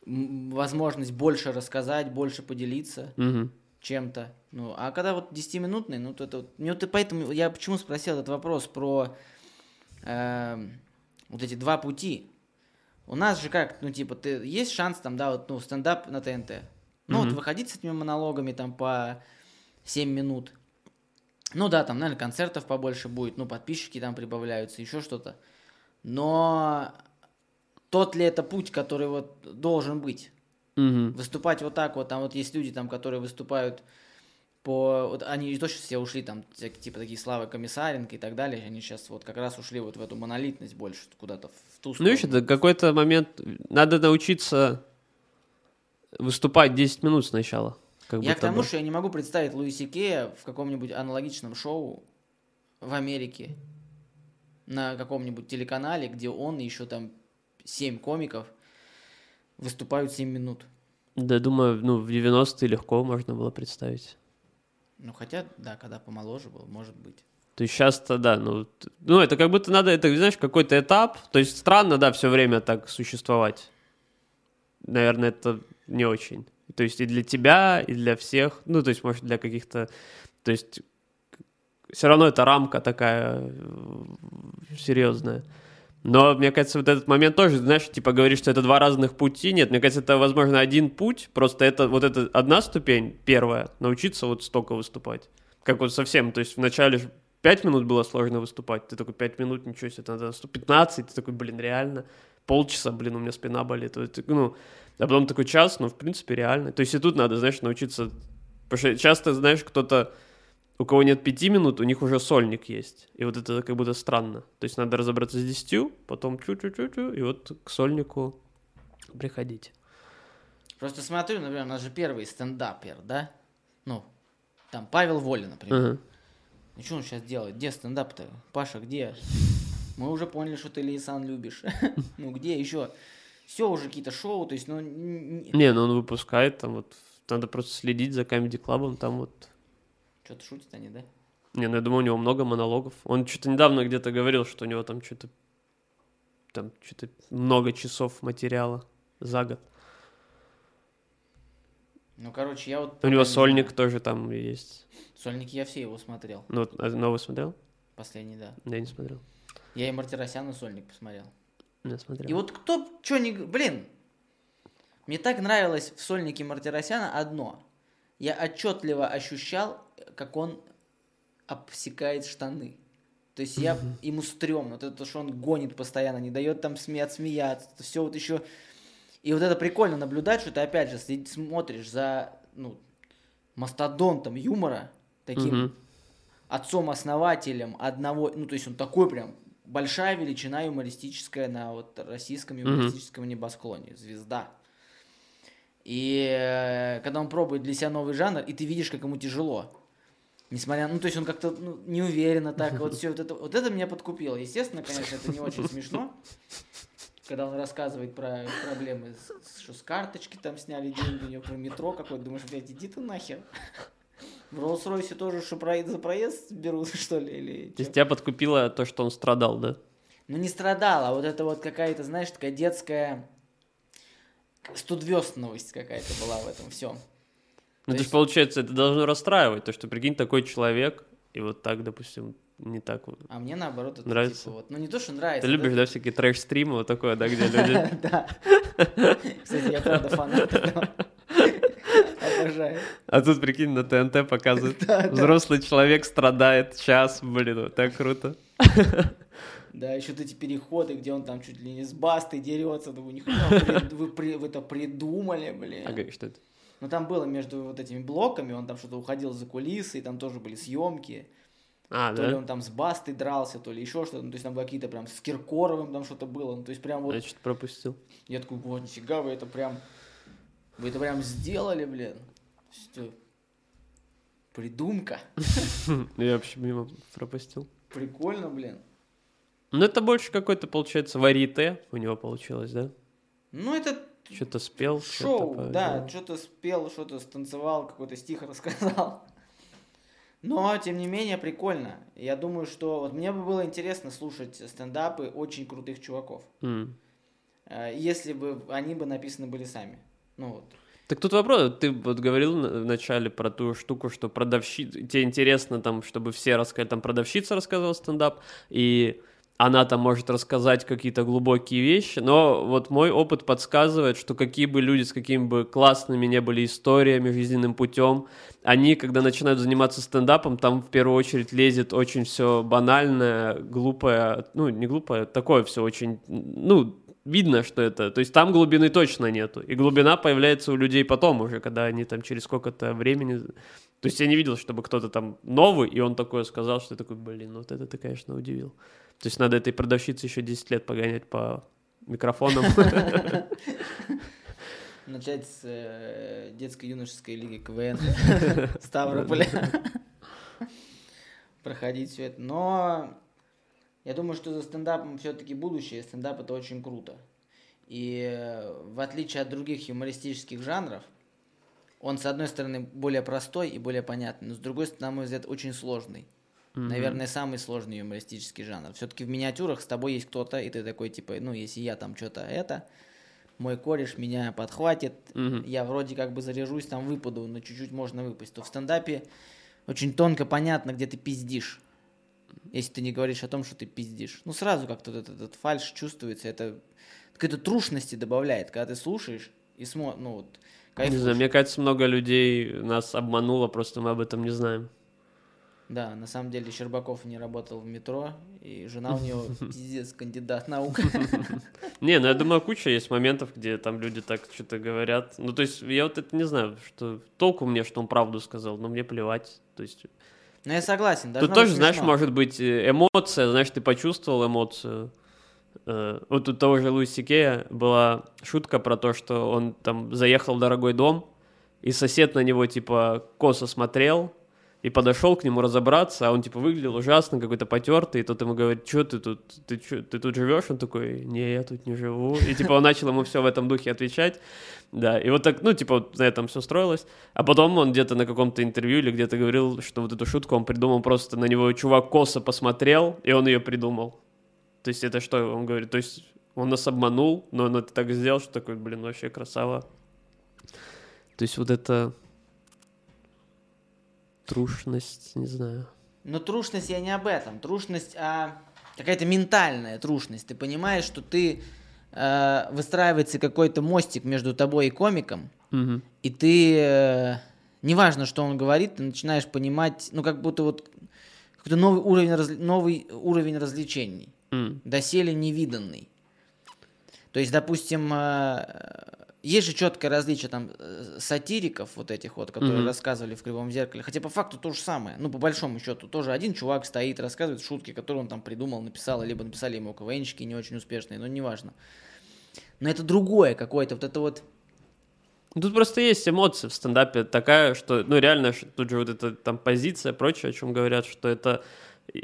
возможность больше рассказать, больше поделиться Мгм. чем-то. Ну, а когда вот 10-минутный, ну, то это вот... Вот и поэтому я почему спросил этот вопрос про эм, вот эти два пути. У нас же как, ну, типа, ты, есть шанс там, да, вот, ну, стендап на ТНТ. Ну, вот Мгм. выходить с этими монологами там по 7 минут. Ну да, там, наверное, концертов побольше будет, ну, подписчики там прибавляются, еще что-то. Но тот ли это путь, который вот должен быть? Мгм. выступать вот так вот, там вот есть люди, там, которые выступают по... Вот они точно все ушли, там, типа, такие Славы Комиссаренко и так далее, они сейчас вот как раз ушли вот в эту монолитность больше, куда-то в ту Ну, сторону. еще какой-то момент, надо научиться выступать 10 минут сначала. Как Я к тому, бы. что я не могу представить Луиси Кея в каком-нибудь аналогичном шоу в Америке на каком-нибудь телеканале, где он и еще там 7 комиков выступают 7 минут. Да, думаю, ну, в 90-е легко можно было представить. Ну, хотя, да, когда помоложе был, может быть. То есть сейчас-то, да, ну, ну, это как будто надо, это, знаешь, какой-то этап. То есть странно, да, все время так существовать. Наверное, это не очень. То есть и для тебя, и для всех, ну, то есть, может, для каких-то, то есть все равно это рамка такая э, серьезная. Но, мне кажется, вот этот момент тоже, знаешь, типа говоришь, что это два разных пути. Нет, мне кажется, это, возможно, один путь. Просто это вот это одна ступень, первая, научиться вот столько выступать. Как вот совсем, то есть вначале ж 5 минут было сложно выступать. Ты такой, 5 минут, ничего себе, надо 115. Ты такой, блин, реально. Полчаса, блин, у меня спина болит. Вот, Ну, а потом такой час, ну, в принципе, реально. То есть и тут надо, знаешь, научиться... Потому что часто, знаешь, кто-то, у кого нет пяти минут, у них уже сольник есть. И вот это как будто странно. То есть надо разобраться с десятью, потом чу-чу-чу-чу, и вот к сольнику приходить. Просто смотрю, например, у нас же первый стендапер, да? Ну, там Павел Воля, например. Ага. Ну что он сейчас делает? Где стендап-то? Паша, где? Мы уже поняли, что ты Лейсан любишь. ну где еще? Все уже какие-то шоу, то есть, ну... Не, ну он выпускает там вот... Надо просто следить за Comedy Club, там вот... Что-то шутят они, да? Не, ну я думаю, у него много монологов. Он что-то недавно где-то говорил, что у него там что-то... Там что-то много часов материала за год. Ну, короче, я вот... У него не сольник тоже там есть. Сольник я все его смотрел. Ну, а новый смотрел? Последний, да. Я не смотрел. Я и Мартиросяна сольник посмотрел. Смотрел. И вот кто, что не... Блин, мне так нравилось в сольнике Мартиросяна одно. Я отчетливо ощущал, как он обсекает штаны. То есть я ему стрёмно, вот это, что он гонит постоянно, не дает там сме отсмеяться, все вот еще... И вот это прикольно наблюдать, что ты опять же смотришь за ну, мастодонтом юмора, таким отцом-основателем одного, ну, то есть он такой прям большая величина юмористическая на вот российском юмористическом небосклоне, звезда. И э, когда он пробует для себя новый жанр, и ты видишь, как ему тяжело. Несмотря, ну, то есть он как-то ну, неуверенно так, вот все вот это, вот это меня подкупило. Естественно, конечно, это не очень смешно, когда он рассказывает про проблемы, с- что с карточки там сняли деньги, у него про метро какой-то, думаешь, блядь, иди ты нахер. В Роллс-Ройсе тоже, что проезд за проезд берут, что ли, или То есть тебя подкупило то, что он страдал, да? Ну, не страдала, вот это вот какая-то, знаешь, такая детская студвестновость какая-то была в этом всем. Ну, То то есть, получается, это должно расстраивать, то, что, прикинь, такой человек, и вот так, допустим, не так. вот. А мне наоборот это Нравится? типа вот, ну не то, что нравится. Ты любишь, да, всякие трэш-стримы, вот такое, да, где люди... Да. Кстати, я правда фанат этого. Обожаю. А тут, прикинь, на ТНТ показывают. Да, да. Взрослый человек страдает час, блин, так круто. Да, еще вот эти переходы, где он там чуть ли не с бастой дерется. Думаю, нихуя, вы, вы вы это придумали, блин. Ага, что это? Ну там было между вот этими блоками, он там что-то уходил за кулисы, и там тоже были съемки. А, То ли да? он там с бастой дрался, то ли еще что-то. Ну, то есть там какие-то прям с Киркоровым там что-то было. Ну, то есть прям вот Я что-то пропустил. Я такой, вот, нифига, вы это прям, вы это прям сделали, блин. Что? Придумка. Я вообще мимо пропустил. Прикольно, блин. Ну, это больше какой-то, получается, варите у него получилось, да? Ну, это Что-то спел. шоу, по- да, что-то спел, что-то станцевал, какой-то стих рассказал. Но, тем не менее, прикольно. Я думаю, что вот мне бы было интересно слушать стендапы очень крутых чуваков. Э, Если бы они бы написаны были сами. Ну вот. Так тут вопрос, ты вот говорил на- в начале про ту штуку, что продавщица, тебе интересно там, чтобы все рассказали, там продавщица рассказывала стендап, и она там может рассказать какие-то глубокие вещи, но вот мой опыт подсказывает, что какие бы люди с какими бы классными не были историями, жизненным путем, они, когда начинают заниматься стендапом, там в первую очередь лезет очень все банальное, глупое, ну, не глупое, такое все очень, ну, видно, что это, то есть там глубины точно нету, и глубина появляется у людей потом уже, когда они там через сколько-то времени, то есть я не видел, чтобы кто-то там новый, и он такое сказал, что я такой, блин, вот это ты, конечно, удивил. То есть надо этой продавщице еще 10 лет погонять по микрофонам. Начать с э, детско-юношеской лиги КВН Ставрополя. Проходить все это. Но я думаю, что за стендапом все-таки будущее. Стендап это очень круто. И э, в отличие от других юмористических жанров, он, с одной стороны, более простой и более понятный, но с другой стороны, на мой взгляд, очень сложный. Наверное, самый сложный юмористический жанр. Все-таки в миниатюрах с тобой есть кто-то, и ты такой, типа, ну, если я там что-то это, мой кореш меня подхватит, Мгм. я вроде как бы заряжусь, там выпаду, но чуть-чуть можно выпасть. То в стендапе очень тонко понятно, где ты пиздишь. Если ты не говоришь о том, что ты пиздишь. Ну, сразу как-то этот, этот фальш чувствуется. Это какой-то трушности добавляет, когда ты слушаешь и смотришь, ну, вот, Не кайфуешь. знаю, мне кажется, много людей нас обмануло, просто мы об этом не знаем. Да, на самом деле Щербаков не работал в метро, и жена у него пиздец, кандидат наук. Не, ну я думаю, куча есть моментов, где там люди так что-то говорят. Ну, то есть, я вот это не знаю, что толку мне, что он правду сказал, но мне плевать. То есть, Ну, я согласен. тут тоже, быть знаешь, смешно. может быть э, эмоция, знаешь, ты почувствовал эмоцию. Э, Вот у того же Луиси Кея была шутка про то, что он там заехал в дорогой дом, и сосед на него, типа, косо смотрел, и подошел к нему разобраться, а он, типа, выглядел ужасно, какой-то потертый, и тот ему говорит, что ты тут, ты, чё, ты тут живешь? Он такой, не, я тут не живу. И, типа, он начал ему все в этом духе отвечать, да, и вот так, ну, типа, вот на этом все строилось. А потом он где-то на каком-то интервью или где-то говорил, что вот эту шутку он придумал просто, на него чувак косо посмотрел, и он ее придумал. То есть это что, он говорит, то есть он нас обманул, но он это так сделал, что такой, блин, вообще красава. То есть вот это трушность, не знаю. Но трушность я не об этом. Трушность, а какая-то ментальная трушность. Ты понимаешь, что ты э, выстраивается какой-то мостик между тобой и комиком, Мгм. и ты, э, неважно, что он говорит, ты начинаешь понимать, ну, как будто вот какой-то новый уровень, разли- новый уровень развлечений, М. доселе невиданный. То есть, допустим, э, есть же четкое различие там э, сатириков вот этих вот, которые Мгм. рассказывали в Кривом зеркале. Хотя по факту то же самое. Ну, по большому счету, тоже один чувак стоит, рассказывает шутки, которые он там придумал, написал, либо написали ему КВНщики не очень успешные, но неважно. Но это другое какое-то, вот это вот Ну, Тут просто есть эмоция в стендапе такая, что, ну, реально, тут же вот эта там позиция, прочее, о чем говорят, что это,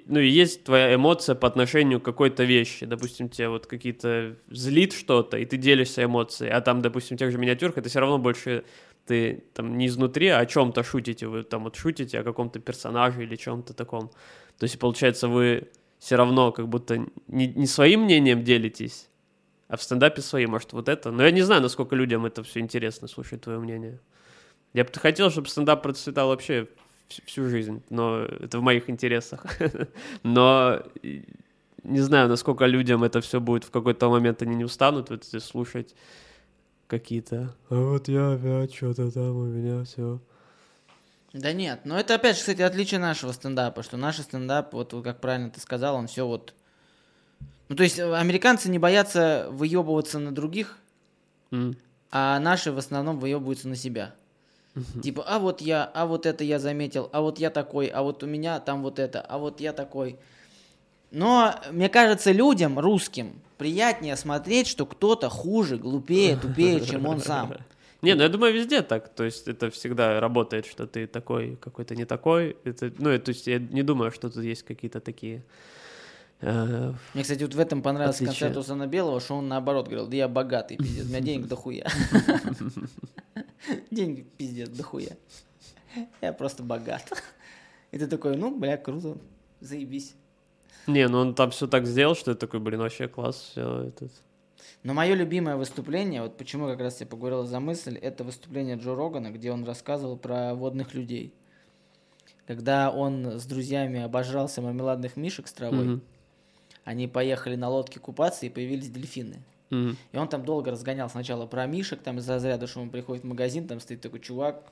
ну, и есть твоя эмоция по отношению к какой-то вещи. Допустим, тебе вот какие-то злит что-то, и ты делишься эмоцией, а там, допустим, тех же миниатюрках, это все равно больше ты там не изнутри, а о чем-то шутите, вы там вот шутите о каком-то персонаже или чем-то таком. То есть, получается, вы все равно как будто не, не своим мнением делитесь, а в стендапе свои, может, вот это. Но я не знаю, насколько людям это все интересно, слушать твое мнение. Я бы хотел, чтобы стендап процветал вообще всю жизнь, но это в моих интересах. Но не знаю, насколько людям это все будет в какой-то момент, они не устанут вот это слушать какие-то «А вот я опять что-то там, у меня все. Да нет, но это опять же, кстати, отличие нашего стендапа, что наш стендап, вот как правильно ты сказал, он все вот... Ну, то есть э, американцы не боятся выебываться на других, а наши в основном выебываются на себя. Типа, а вот я, а вот это я заметил, а вот я такой, а вот у меня там вот это, а вот я такой. Но, мне кажется, людям, русским, приятнее смотреть, что кто-то хуже, глупее, тупее, чем он сам. Не, ну я думаю, везде так. То есть это всегда работает, что ты такой, какой-то не такой. Это, ну, то есть я не думаю, что тут есть какие-то такие... э, Мне, кстати, вот в этом понравился Отличие. концерт Усана Белого, что он наоборот говорил, да я богатый, пиздец, у меня денег дохуя. Деньги, пиздец, дохуя. Я просто богат. И ты такой, ну, бля, круто, заебись. Не, ну он там все так сделал, что я такой, блин, вообще класс, все этот. Но мое любимое выступление, вот почему как раз я поговорил за мысль, это выступление Джо Рогана, где он рассказывал про водных людей. Когда он с друзьями обожрался мармеладных мишек с травой, Мгм. Они поехали на лодке купаться и появились дельфины. Мгм. И он там долго разгонял сначала про мишек, там из разряда, что он приходит в магазин, там стоит такой чувак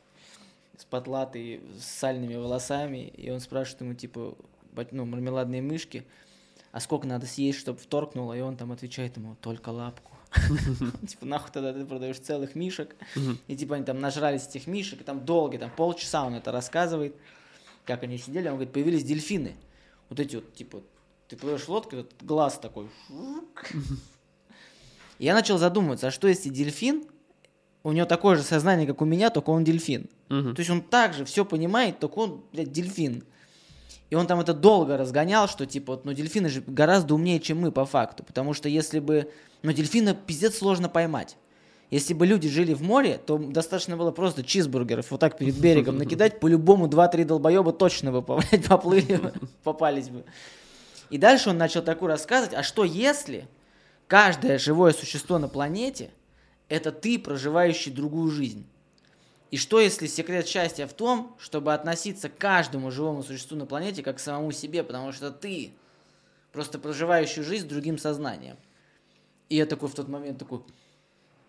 с потлатой, с сальными волосами, и он спрашивает ему, типа, ну, мармеладные мышки, а сколько надо съесть, чтобы вторкнуло, и он там отвечает ему, только лапку. Типа, нахуй тогда ты продаешь целых мишек. И типа они там нажрались этих мишек, и там долго, там полчаса он это рассказывает, как они сидели, он говорит, появились дельфины. Вот эти вот, типа, ты плывешь лодкой, вот глаз такой. Я начал задумываться, а что если дельфин, у него такое же сознание, как у меня, только он дельфин. Мгм. То есть он также все понимает, только он, блядь, дельфин. И он там это долго разгонял, что типа, вот, ну дельфины же гораздо умнее, чем мы по факту. Потому что если бы, ну дельфина пиздец сложно поймать. Если бы люди жили в море, то достаточно было просто чизбургеров вот так перед берегом накидать, по-любому 2-3 долбоеба точно бы поплыли, попались бы. И дальше он начал такую рассказывать, а что если каждое живое существо на планете это ты, проживающий другую жизнь? И что если секрет счастья в том, чтобы относиться к каждому живому существу на планете как к самому себе, потому что ты просто проживающий жизнь с другим сознанием. И я такой в тот момент такой,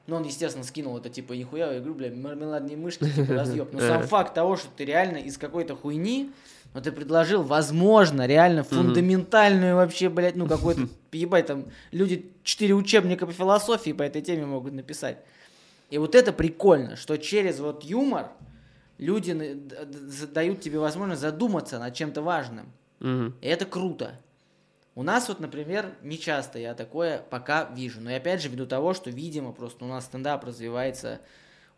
ну он, естественно, скинул это типа нихуя, я говорю, бля, мармеладные мышки, типа разъеб. Но сам факт того, что ты реально из какой-то хуйни, но ты предложил, возможно, реально фундаментальную вообще, блядь, ну какой-то, ебать, там люди четыре учебника по философии по этой теме могут написать. И вот это прикольно, что через вот юмор люди дают тебе возможность задуматься над чем-то важным. Мгм. И это круто. У нас вот, например, не часто я такое пока вижу. Но я опять же ввиду того, что, видимо, просто у нас стендап развивается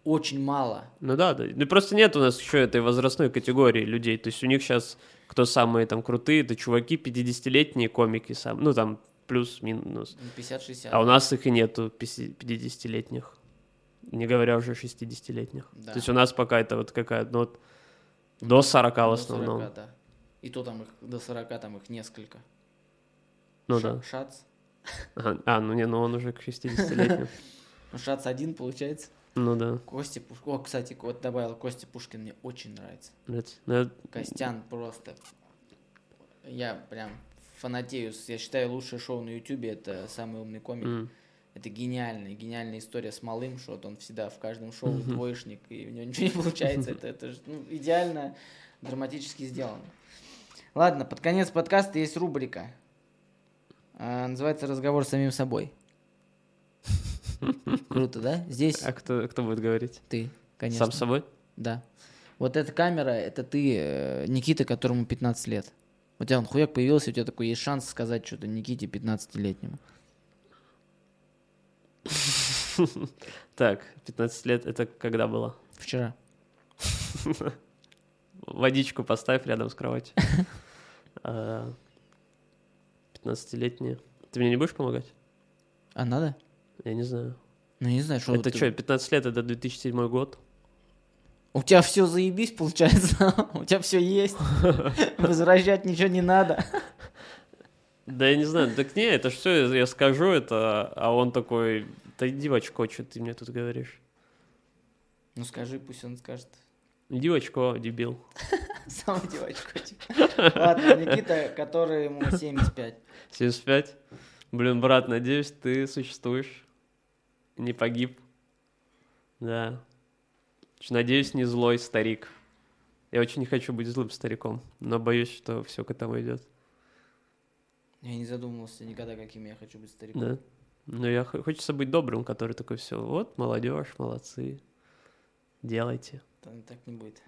очень мало. Ну да, да. Ну просто нет у нас еще этой возрастной категории людей. То есть у них сейчас кто самые там крутые, это чуваки 50-летние комики сам, ну там плюс-минус. Ну, 50-60. А у нас их и нету 50-летних. Не говоря уже 60-летних. Да. То есть у нас пока это вот какая-то, ну вот до 40 в До основном. 40, да. И то там их до 40, там их несколько. Ну Ша- да. Шац. Ага. А, ну не, ну он уже к 60-летним. Ну, Шац один, получается. Ну да. Костя Пушкин. О, кстати, вот добавил Костя Пушкин, мне очень нравится. Это- ну, это- Костян просто. Я прям фанатею. Я считаю, лучшее шоу на Ютубе это самый умный комик. м. Это гениальная, гениальная история с малым, что вот он всегда в каждом шоу двоечник, и у него ничего не получается. Это, это ж, ну, идеально драматически сделано. Ладно, под конец подкаста есть рубрика. А, называется «Разговор с самим собой». Круто, да? Здесь А кто, кто будет говорить? ты, конечно. Сам с собой? Да. Вот эта камера, это ты, э, Никита, которому 15 лет. У тебя он хуяк появился, у тебя такой есть шанс сказать что-то Никите 15-летнему. Так, 15 лет, это когда было? Вчера. Водичку поставь рядом с кроватью. А, 15-летняя. Ты мне не будешь помогать? А надо? Я не знаю. Ну, не знаю, что это ты- что, 15 лет, это 2007 год? У тебя все заебись, получается. У тебя все есть. Возвращать ничего не надо. Да я не знаю, так не, это все, я скажу это, а он такой, да иди в очко, что ты мне тут говоришь. Ну скажи, пусть он скажет. Иди в очко, дебил. Самый девочку. типа. Ладно, Никита, который ему 75. 75? Блин, брат, надеюсь, ты существуешь. Не погиб. Да. Надеюсь, не злой старик. Я очень не хочу быть злым стариком, но боюсь, что все к этому идет. Я не задумывался никогда, каким я хочу быть стариком. Да. Но я хочется быть добрым, который такой все. Вот, молодежь, молодцы. Делайте. Там Так не будет.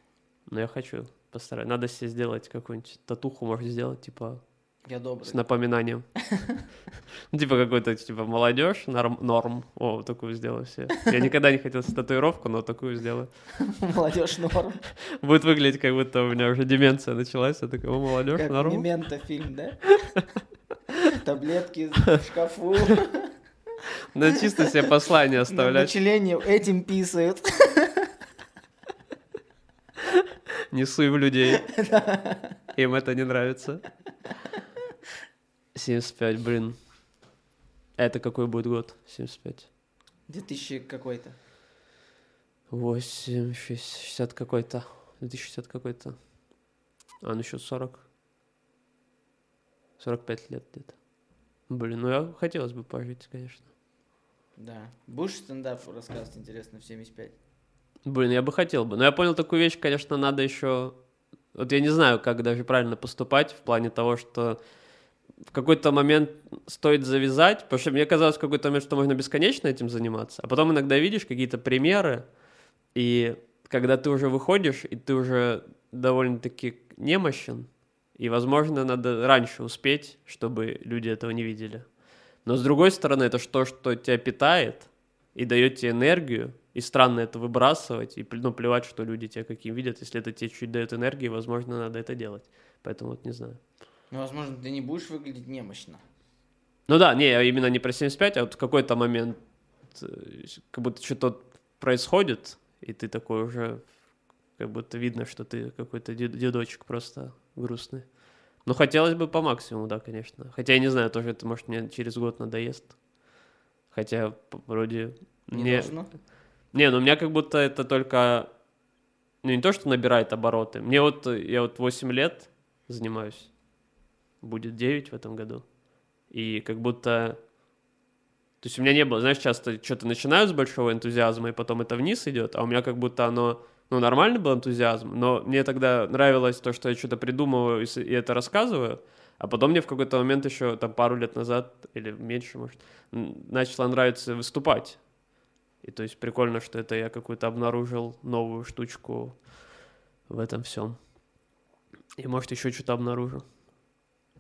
Но я хочу постараться. Надо себе сделать какую-нибудь татуху, может сделать, типа, Я добрый. с напоминанием. Ну, Типа какой-то, типа, молодежь, норм, норм. О, такую сделаю себе. Я никогда не хотел татуировку, но такую сделаю. Молодежь норм. Будет выглядеть, как будто у меня уже деменция началась. Я такой, о, молодежь, Как норм. Мемента фильм, да? Таблетки в шкафу. Надо чисто себе послание На оставлять. население этим писают. Не суй в людей. Им это не нравится. 75, блин. Это какой будет год? 75. 2000 какой-то. 8, 60 какой-то. 2060 какой-то. А, ну еще 40. 45 лет где-то. Блин, ну я хотелось бы пожить, конечно. Да. Будешь стендап рассказывать, интересно, в 75? Блин, я бы хотел бы. Но я понял такую вещь, конечно, надо еще... Вот я не знаю, как даже правильно поступать в плане того, что в какой-то момент стоит завязать, потому что мне казалось в какой-то момент, что можно бесконечно этим заниматься, а потом иногда видишь какие-то примеры, и когда ты уже выходишь, и ты уже довольно-таки немощен, и, возможно, надо раньше успеть, чтобы люди этого не видели. Но, с другой стороны, это то, что тебя питает и дает тебе энергию, и странно это выбрасывать, и ну, плевать, что люди тебя каким видят. Если это тебе чуть дает энергии, возможно, надо это делать. Поэтому вот не знаю. Ну, возможно, ты не будешь выглядеть немощно. Ну да, не, я именно не про 75, а вот в какой-то момент э, как будто что-то происходит, и ты такой уже, как будто видно, что ты какой-то дед- дедочек просто грустный. Ну, хотелось бы по максимуму, да, конечно. Хотя я не знаю, тоже это, может, мне через год надоест. Хотя вроде... Не мне- должно. Не, ну у меня как будто это только... Ну, не то, что набирает обороты. Мне вот... э, Я вот 8 лет занимаюсь. Будет 9 в этом году. И как будто... То есть у меня не было... Знаешь, часто что-то начинают с большого энтузиазма, и потом это вниз идет, а у меня как будто оно... Ну, нормальный был энтузиазм, но мне тогда нравилось то, что я что-то придумываю и, и это рассказываю, а потом мне в какой-то момент еще, там, пару лет назад, или меньше, может, начало нравиться выступать. И то есть прикольно, что это я какую-то обнаружил новую штучку в этом всем. И может еще что-то обнаружу.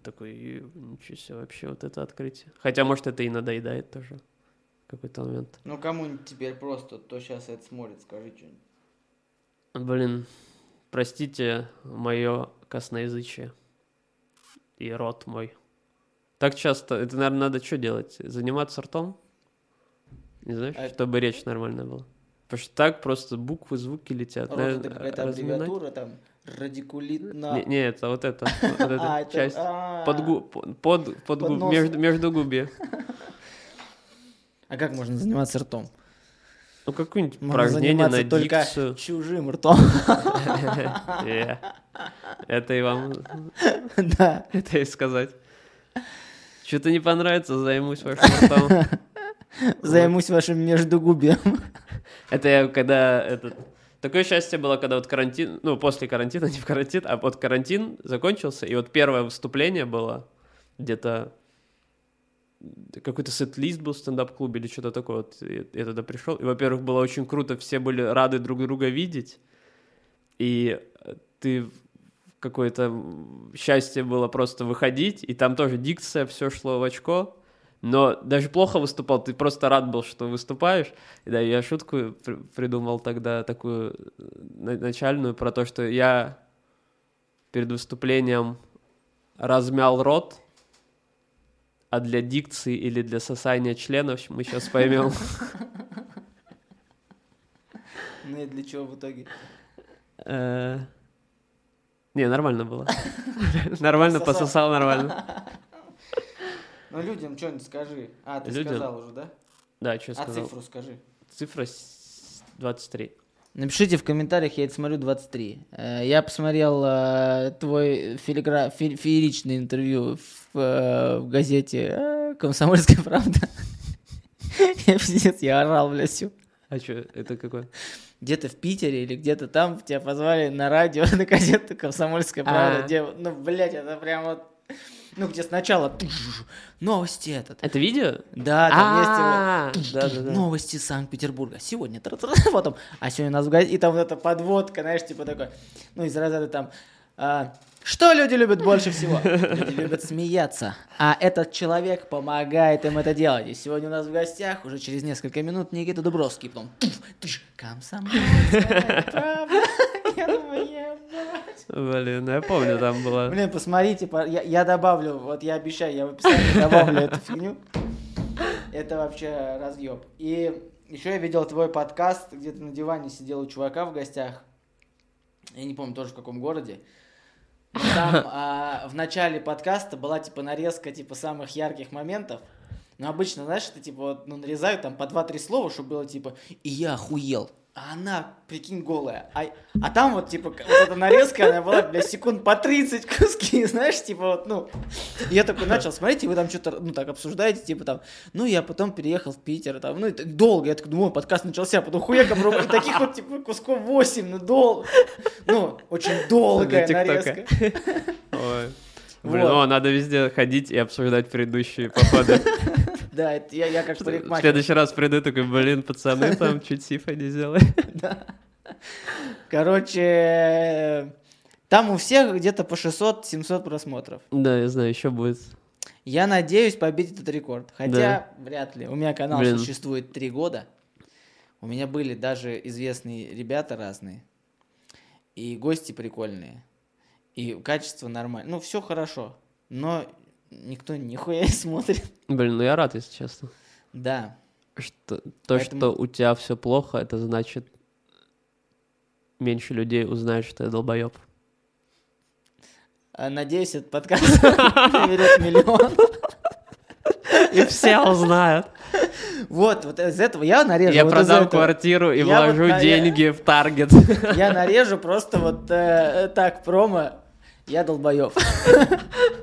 Такой, «И, ничего себе, вообще вот это открытие. Хотя, может, это и надоедает тоже в какой-то момент. Ну, кому-нибудь теперь просто, кто сейчас это смотрит, скажи что-нибудь. Блин, простите мое косноязычие и рот мой. Так часто, это, наверное, надо что делать? Заниматься ртом? Не знаешь, А- чтобы речь нормальная была. Потому что так просто буквы, звуки летят. Рот это какая-то аббревиатура, там, радикулитно... Не, не, это вот это, вот эта А, часть. а. Под, под, под, между, между губе. А как можно заниматься ртом? Ну, какое-нибудь упражнение на только дикцию. чужим ртом. Э, Это и вам, Да. это и сказать. Что-то не понравится, займусь вашим ртом. Займусь вашим междугубием. Это я когда этот... Такое счастье было, когда вот карантин, ну, после карантина, не в карантин, а вот карантин закончился, и вот первое выступление было где-то какой-то сет-лист был в стендап-клубе или что-то такое. Вот я, туда пришел, и, во-первых, было очень круто, все были рады друг друга видеть, и э, ты какое-то счастье было просто выходить, и там тоже дикция, все шло в очко, но даже плохо выступал, ты просто рад был, что выступаешь. И да, я шутку при- придумал тогда такую э, на- начальную про то, что я перед выступлением размял рот, а для дикции или для сосания членов мы сейчас поймем. Ну и для чего в итоге? Э, Не, нормально было. Нормально пососал, нормально. Ну людям что-нибудь скажи. А, ты Людям? сказал уже, да? Да, что А сказал. цифру скажи. Цифра с- 23. Напишите в комментариях, я это смотрю 23. Э, Я посмотрел э, твой филигра- фе- фееричное интервью в, э, в газете э, «Комсомольская правда». Я пиздец, я орал, блядь, всю. А что, это какой? Где-то в Питере или где-то там тебя позвали на радио, на газету «Комсомольская правда», А. где, ну, блядь, это прям вот... Ну, где сначала новости этот. Это видео? Да, там есть... А, его, да-да-да. Новости Санкт-Петербурга. Сегодня потом, а сегодня у нас в газете, и там вот эта подводка, знаешь, типа такой, ну, из разряда там, а, что люди любят больше всего? Люди любят смеяться, а этот человек помогает им это делать. И сегодня у нас в гостях уже через несколько минут Никита Дубровский, потом, туф, тыш, комсомольская правда. Блин, я помню, там было... Блин, посмотрите, по- я, я добавлю, вот я обещаю, я в описании добавлю эту фигню. Это вообще разъеб. И еще я видел твой подкаст, где ты на диване сидел у чувака в гостях. Я не помню тоже в каком городе. Там а, в начале подкаста была типа нарезка типа самых ярких моментов. Но обычно, знаешь, это типа вот, ну, нарезают там по 2-3 слова, чтобы было типа «И я охуел». А она, прикинь, голая. А, а там вот, типа, вот эта нарезка, она была, бля, секунд по 30 куски, знаешь, типа вот, ну. Я такой начал смотреть, и вы там что-то, ну, так обсуждаете, типа там, ну, я потом переехал в Питер, там, ну, и так долго. Я такой думаю, «Ой, подкаст начался, потом хуяком, руб- и таких вот, типа, кусков 8, ну, долго. Ну, очень долгая Для нарезка. Ой. Блин, Вот. о, надо везде ходить и обсуждать предыдущие походы. Да, это я, я как В парикмахер. следующий раз приду такой, блин, пацаны, там чуть сифа не сделали. Короче, э, там у всех где-то по 600-700 просмотров. Да, я знаю, еще будет. Я надеюсь побить этот рекорд. Хотя вряд ли. У меня канал Блин. существует три года. У меня были даже известные ребята разные. И гости прикольные. И качество нормально. Ну, все хорошо. Но никто нихуя не смотрит. Блин, ну я рад, если честно. Да. Что, то, Поэтому- что у тебя все плохо, это значит меньше людей узнают, что я долбоеб. А, Надеюсь, этот подкаст наберет миллион. И все узнают. Вот, вот из этого я нарежу. Я вот продам квартиру и Я вот вложу я- деньги в таргет. Я нарежу просто вот э, так промо. Я долбоеб.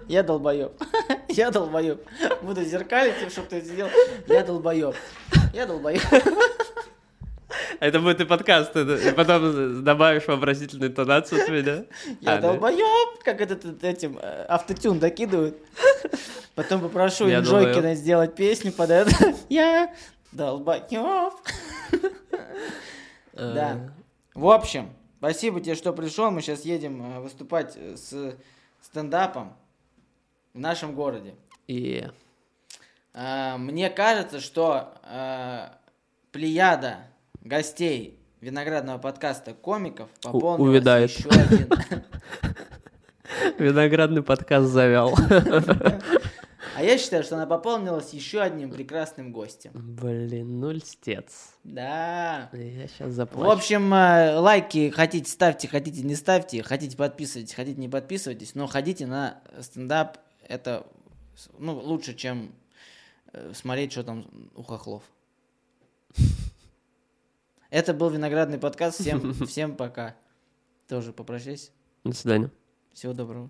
Я долбоеб. Я долбоеб. Буду зеркалить, чтобы ты сделал. Я долбоеб. Я долбоеб. Это будет и подкаст, и потом добавишь вопросительную интонацию от меня. Я А, да. долбоеб. Как этот этим э, автотюн докидывают. Потом попрошу Я Инжойкина долбоеб. сделать песню под это. Я долбоеб. Э, Да. В общем, спасибо тебе, что пришел. Мы сейчас едем э, выступать э, с стендапом в нашем городе. И А, Мне кажется, что э, плеяда гостей виноградного подкаста комиков пополнилась увядает. еще один. виноградный подкаст завял. А я считаю, что она пополнилась еще одним прекрасным гостем. Блин, ну льстец. Да. Я сейчас В заплачу. общем, э, лайки хотите ставьте, хотите не ставьте, хотите подписывайтесь, хотите не подписывайтесь, но ходите на стендап. Это ну, лучше, чем э, смотреть, что там у хохлов. Это был виноградный подкаст. Всем, всем пока. Тоже попрощайся. До свидания. Всего доброго.